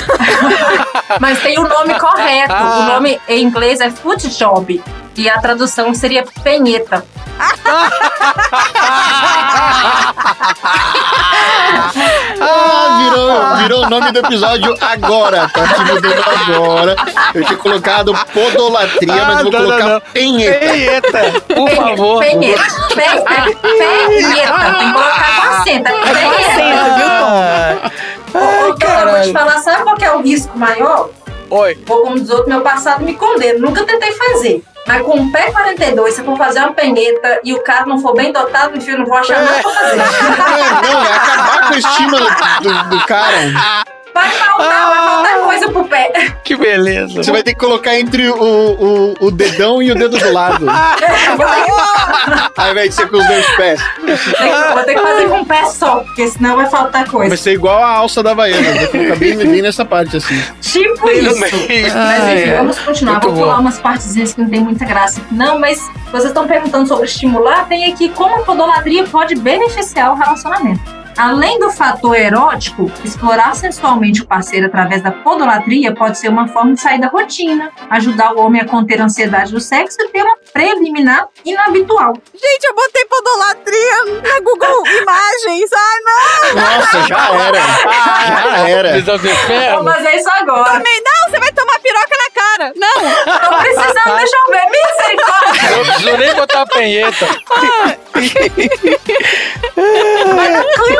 Mas tem o nome correto. O nome em inglês é foot job. E a tradução seria penheta. Ah, virou, virou o nome do episódio agora. Tá aqui mudando agora. Eu tinha colocado podolatria, mas eu vou Ah, não, colocar não, não. penheta. Penheta, por favor. Penheta. Pe- pe- Penheta. Tem que colocar com acento. é Penheta. viu, Ô, Tom, eu vou te falar, sabe qual que é o risco maior? Oi. Vou como diz outro, meu passado me condena. Nunca tentei fazer. Mas com o pé 42, se eu for fazer uma penheta e o cara não for bem dotado, meu filho, não vou achar nada pra fazer. É, não, é acabar com a estima do, do cara. Vai faltar, vai faltar coisa pro pé. Que beleza. Você vai ter que colocar entre o, o, o dedão e o dedo do lado. Ao invés de ser com os dois pés. Vou ter que fazer com o pé só, porque senão vai faltar coisa. Vai ser igual a alça da Havaiana. Vai colocar bem, bem nessa parte assim. Tipo Bem isso. Mas Ah, enfim, é. vamos continuar. Muito Vou bom. pular umas partezinhas que não tem muita graça. Não, mas vocês estão perguntando sobre estimular, tem aqui como a podolatria pode beneficiar o relacionamento. Além do fator erótico, explorar sensualmente o parceiro através da podolatria pode ser uma forma de sair da rotina, ajudar o homem a conter a ansiedade do sexo e ter uma preliminar inabitual. Gente, eu botei podolatria na Google Imagens. Ai, não! Nossa, já era. Já era. Vou fazer isso agora. Também não, você vai tomar piroca na cara. Não! Tô precisando, deixa eu ver. Misericórdia. Não preciso nem botar a penheta. Vai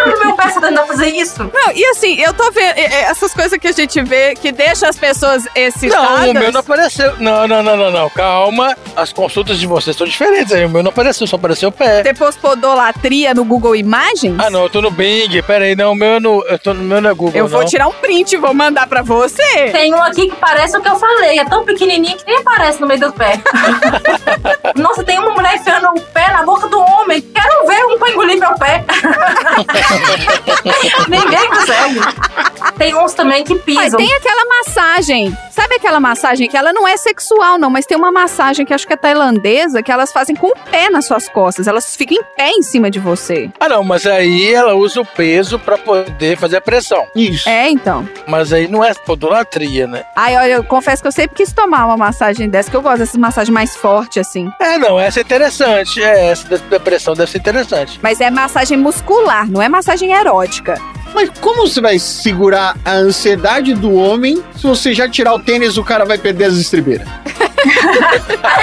no meu pé, tá tentando fazer isso? Não, e assim, eu tô vendo essas coisas que a gente vê que deixa as pessoas excitadas. Não, o meu não apareceu. Não, não, não, não, não. Calma. As consultas de vocês são diferentes aí. O meu não apareceu, só apareceu o pé. Você pôs podolatria no Google Imagens? Ah, não, eu tô no Bing. Pera aí, não, o meu, é no, eu tô no meu não é Google, Eu vou não. tirar um print e vou mandar pra você. Tem um aqui que parece o que eu falei. É tão pequenininho que nem aparece no meio do pé. Nossa, tem uma mulher enfiando o pé na boca do homem. Quero ver um pra engolir meu pé. Ninguém consegue. Tem uns também que Mas pisam. tem aquela massagem. Sabe aquela massagem que ela não é sexual, não, mas tem uma massagem que acho que é tailandesa que elas fazem com o pé nas suas costas. Elas ficam em pé em cima de você. Ah, não, mas aí ela usa o peso pra poder fazer a pressão. Isso. É, então. Mas aí não é podolatria, né? Ai, olha, eu confesso que eu sempre quis tomar uma massagem dessa, que eu gosto dessas massagens mais fortes, assim. É, não, essa é interessante. É, essa da- da pressão deve ser interessante. Mas é massagem muscular, não é massagem erótica. Mas como você vai segurar a ansiedade do homem se você já tirar o tênis o cara vai perder as estribeiras?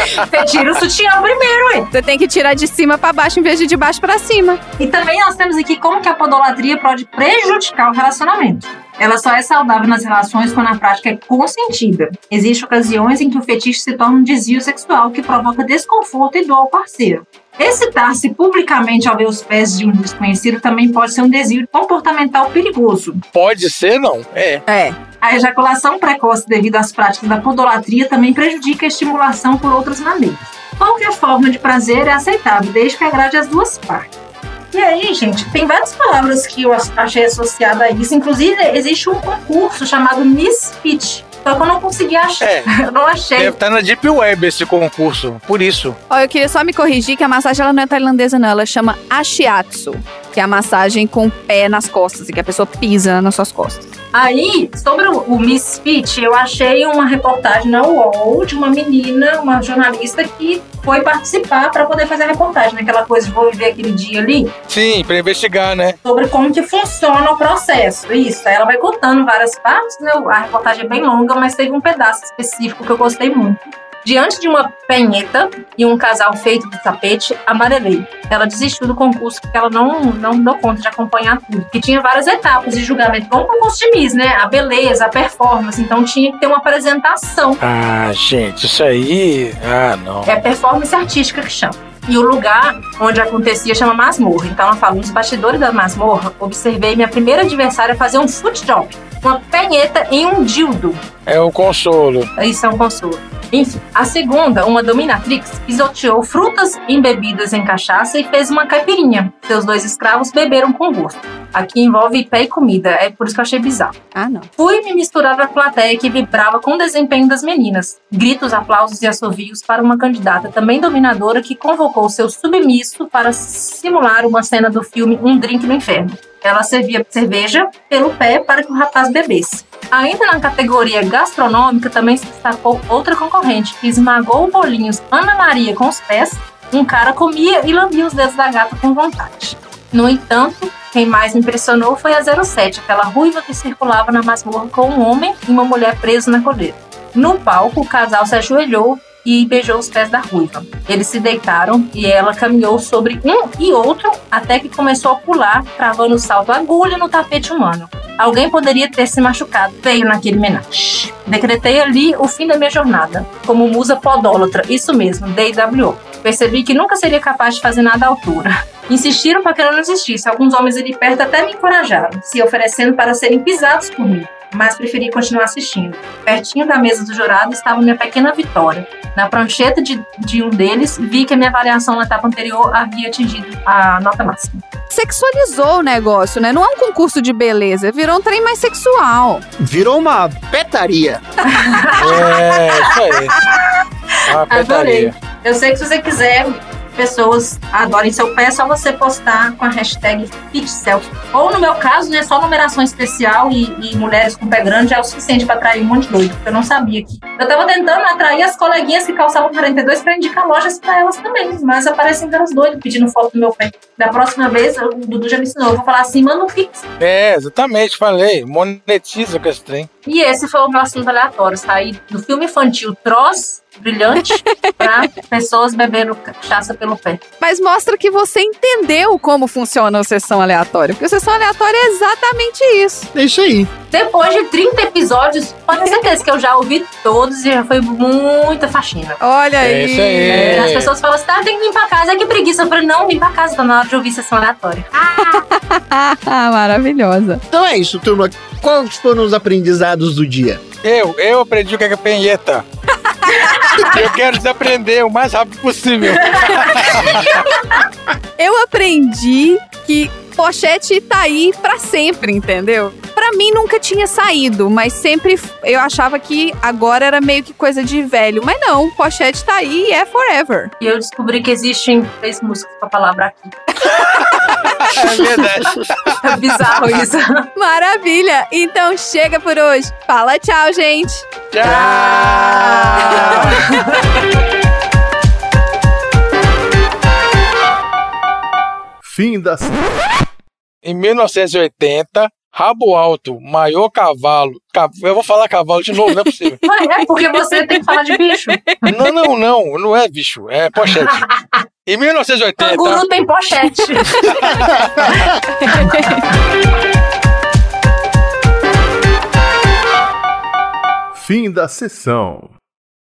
Você tira o sutiã primeiro, ué. Você tem que tirar de cima pra baixo em vez de de baixo pra cima. E também nós temos aqui como que a podolatria pode prejudicar o relacionamento. Ela só é saudável nas relações quando a prática é consentida. Existem ocasiões em que o fetiche se torna um desvio sexual que provoca desconforto e dor ao parceiro. Excitar-se publicamente ao ver os pés de um desconhecido também pode ser um desvio comportamental perigoso. Pode ser, não. É. É. A ejaculação precoce devido às práticas da podolatria também prejudica a estimulação por outras maneiras. Qualquer forma de prazer é aceitável, desde que agrade as duas partes. E aí, gente, tem várias palavras que eu achei associada a isso. Inclusive, existe um concurso chamado Miss Fit. Só que eu não consegui achar. É. Eu não achei. Deve estar na Deep Web esse concurso. Por isso. Ó, eu queria só me corrigir que a massagem ela não é tailandesa, não. Ela chama Ashiatsu, que é a massagem com o pé nas costas, e que a pessoa pisa nas suas costas. Aí, sobre o, o Misfit, eu achei uma reportagem na UOL de uma menina, uma jornalista que foi participar para poder fazer a reportagem, naquela coisa de vou viver aquele dia ali, Sim, pra investigar, né? sobre como que funciona o processo. Isso, aí ela vai contando várias partes, né? A reportagem é bem longa, mas teve um pedaço específico que eu gostei muito. Diante de uma penheta e um casal feito de tapete, amarelei. Ela desistiu do concurso porque ela não, não deu conta de acompanhar tudo. Porque tinha várias etapas de julgamento, como um concurso de Miss, né? A beleza, a performance. Então tinha que ter uma apresentação. Ah, gente, isso aí. Ah, não. É performance artística que chama. E o lugar onde acontecia chama masmorra. Então ela fala, nos bastidores da masmorra, observei minha primeira adversária fazer um foot. Uma penheta em um dildo. É o consolo. Isso é um consolo. Enfim, a segunda, uma dominatrix, pisoteou frutas embebidas em cachaça e fez uma caipirinha. Seus dois escravos beberam com gosto. Aqui envolve pé e comida, é por isso que eu achei bizarro. Ah, não. Fui me misturar à plateia que vibrava com o desempenho das meninas. Gritos, aplausos e assovios para uma candidata também dominadora que convocou seu submisso para simular uma cena do filme Um Drink no Inferno. Ela servia cerveja pelo pé para que o rapaz bebesse. Ainda na categoria gastronômica, também se destacou outra concorrente, que esmagou bolinhos Ana Maria com os pés. Um cara comia e lambia os dedos da gata com vontade. No entanto, quem mais impressionou foi a 07, aquela ruiva que circulava na masmorra com um homem e uma mulher presos na coleira. No palco, o casal se ajoelhou e beijou os pés da ruiva. Eles se deitaram e ela caminhou sobre um e outro até que começou a pular, travando o salto agulha no tapete humano. Alguém poderia ter se machucado feio naquele menage. Decretei ali o fim da minha jornada, como musa podólatra, isso mesmo, DWO. Percebi que nunca seria capaz de fazer nada à altura. Insistiram para que eu não desistisse. Alguns homens ali perto até me encorajaram, se oferecendo para serem pisados por mim mas preferi continuar assistindo. Pertinho da mesa do jurado estava minha pequena vitória. Na prancheta de, de um deles, vi que a minha avaliação na etapa anterior havia atingido a nota máxima. Sexualizou o negócio, né? Não é um concurso de beleza, virou um trem mais sexual. Virou uma petaria. É, isso aí. Uma Adorei. petaria. Eu sei que se você quiser pessoas adorem seu pé, é só você postar com a hashtag FitSelf. Ou no meu caso, né, só numeração especial e, e mulheres com pé grande é o suficiente para atrair um monte de doido, porque eu não sabia que. Eu tava tentando atrair as coleguinhas que calçavam 42 para indicar lojas para elas também, mas aparecem caras doidos pedindo foto do meu pé. Da próxima vez, o Dudu já me ensinou, eu vou falar assim, manda um pix. É, exatamente, falei. Monetiza com esse trem. E esse foi o meu assunto aleatório, sair do filme infantil Troz, brilhante, pra pessoas bebendo cachaça pelo pé. Mas mostra que você entendeu como funciona a sessão aleatória. Porque a sessão aleatória é exatamente isso. É isso aí. Depois de 30 episódios, pode ter certeza que eu já ouvi todos e já foi muita faxina. Olha É aí. isso aí. É, as pessoas falam assim, ah, tem que limpar a casa. É que preguiça. Eu falei, não, limpar a casa, tá na hora de ouvir sessão aleatória. Ah, maravilhosa. Então é isso, turma. Quais foram os aprendizados do dia? Eu, eu aprendi o que é penheta. eu quero desaprender o mais rápido possível. Eu aprendi que pochete tá aí pra sempre, entendeu? Pra mim nunca tinha saído, mas sempre eu achava que agora era meio que coisa de velho. Mas não, pochete tá aí e é forever. E eu descobri que existem três músicas com a palavra aqui. É verdade. É bizarro isso. Maravilha! Então chega por hoje. Fala tchau, gente. Tchau. Fim da Em 1980, Rabo Alto, maior cavalo. ca- Eu vou falar cavalo de novo, não é possível. Ah, é porque você tem que falar de bicho. Não, não, não, não é bicho, é pochete. Em 1980. Canguru tem pochete. Fim da sessão.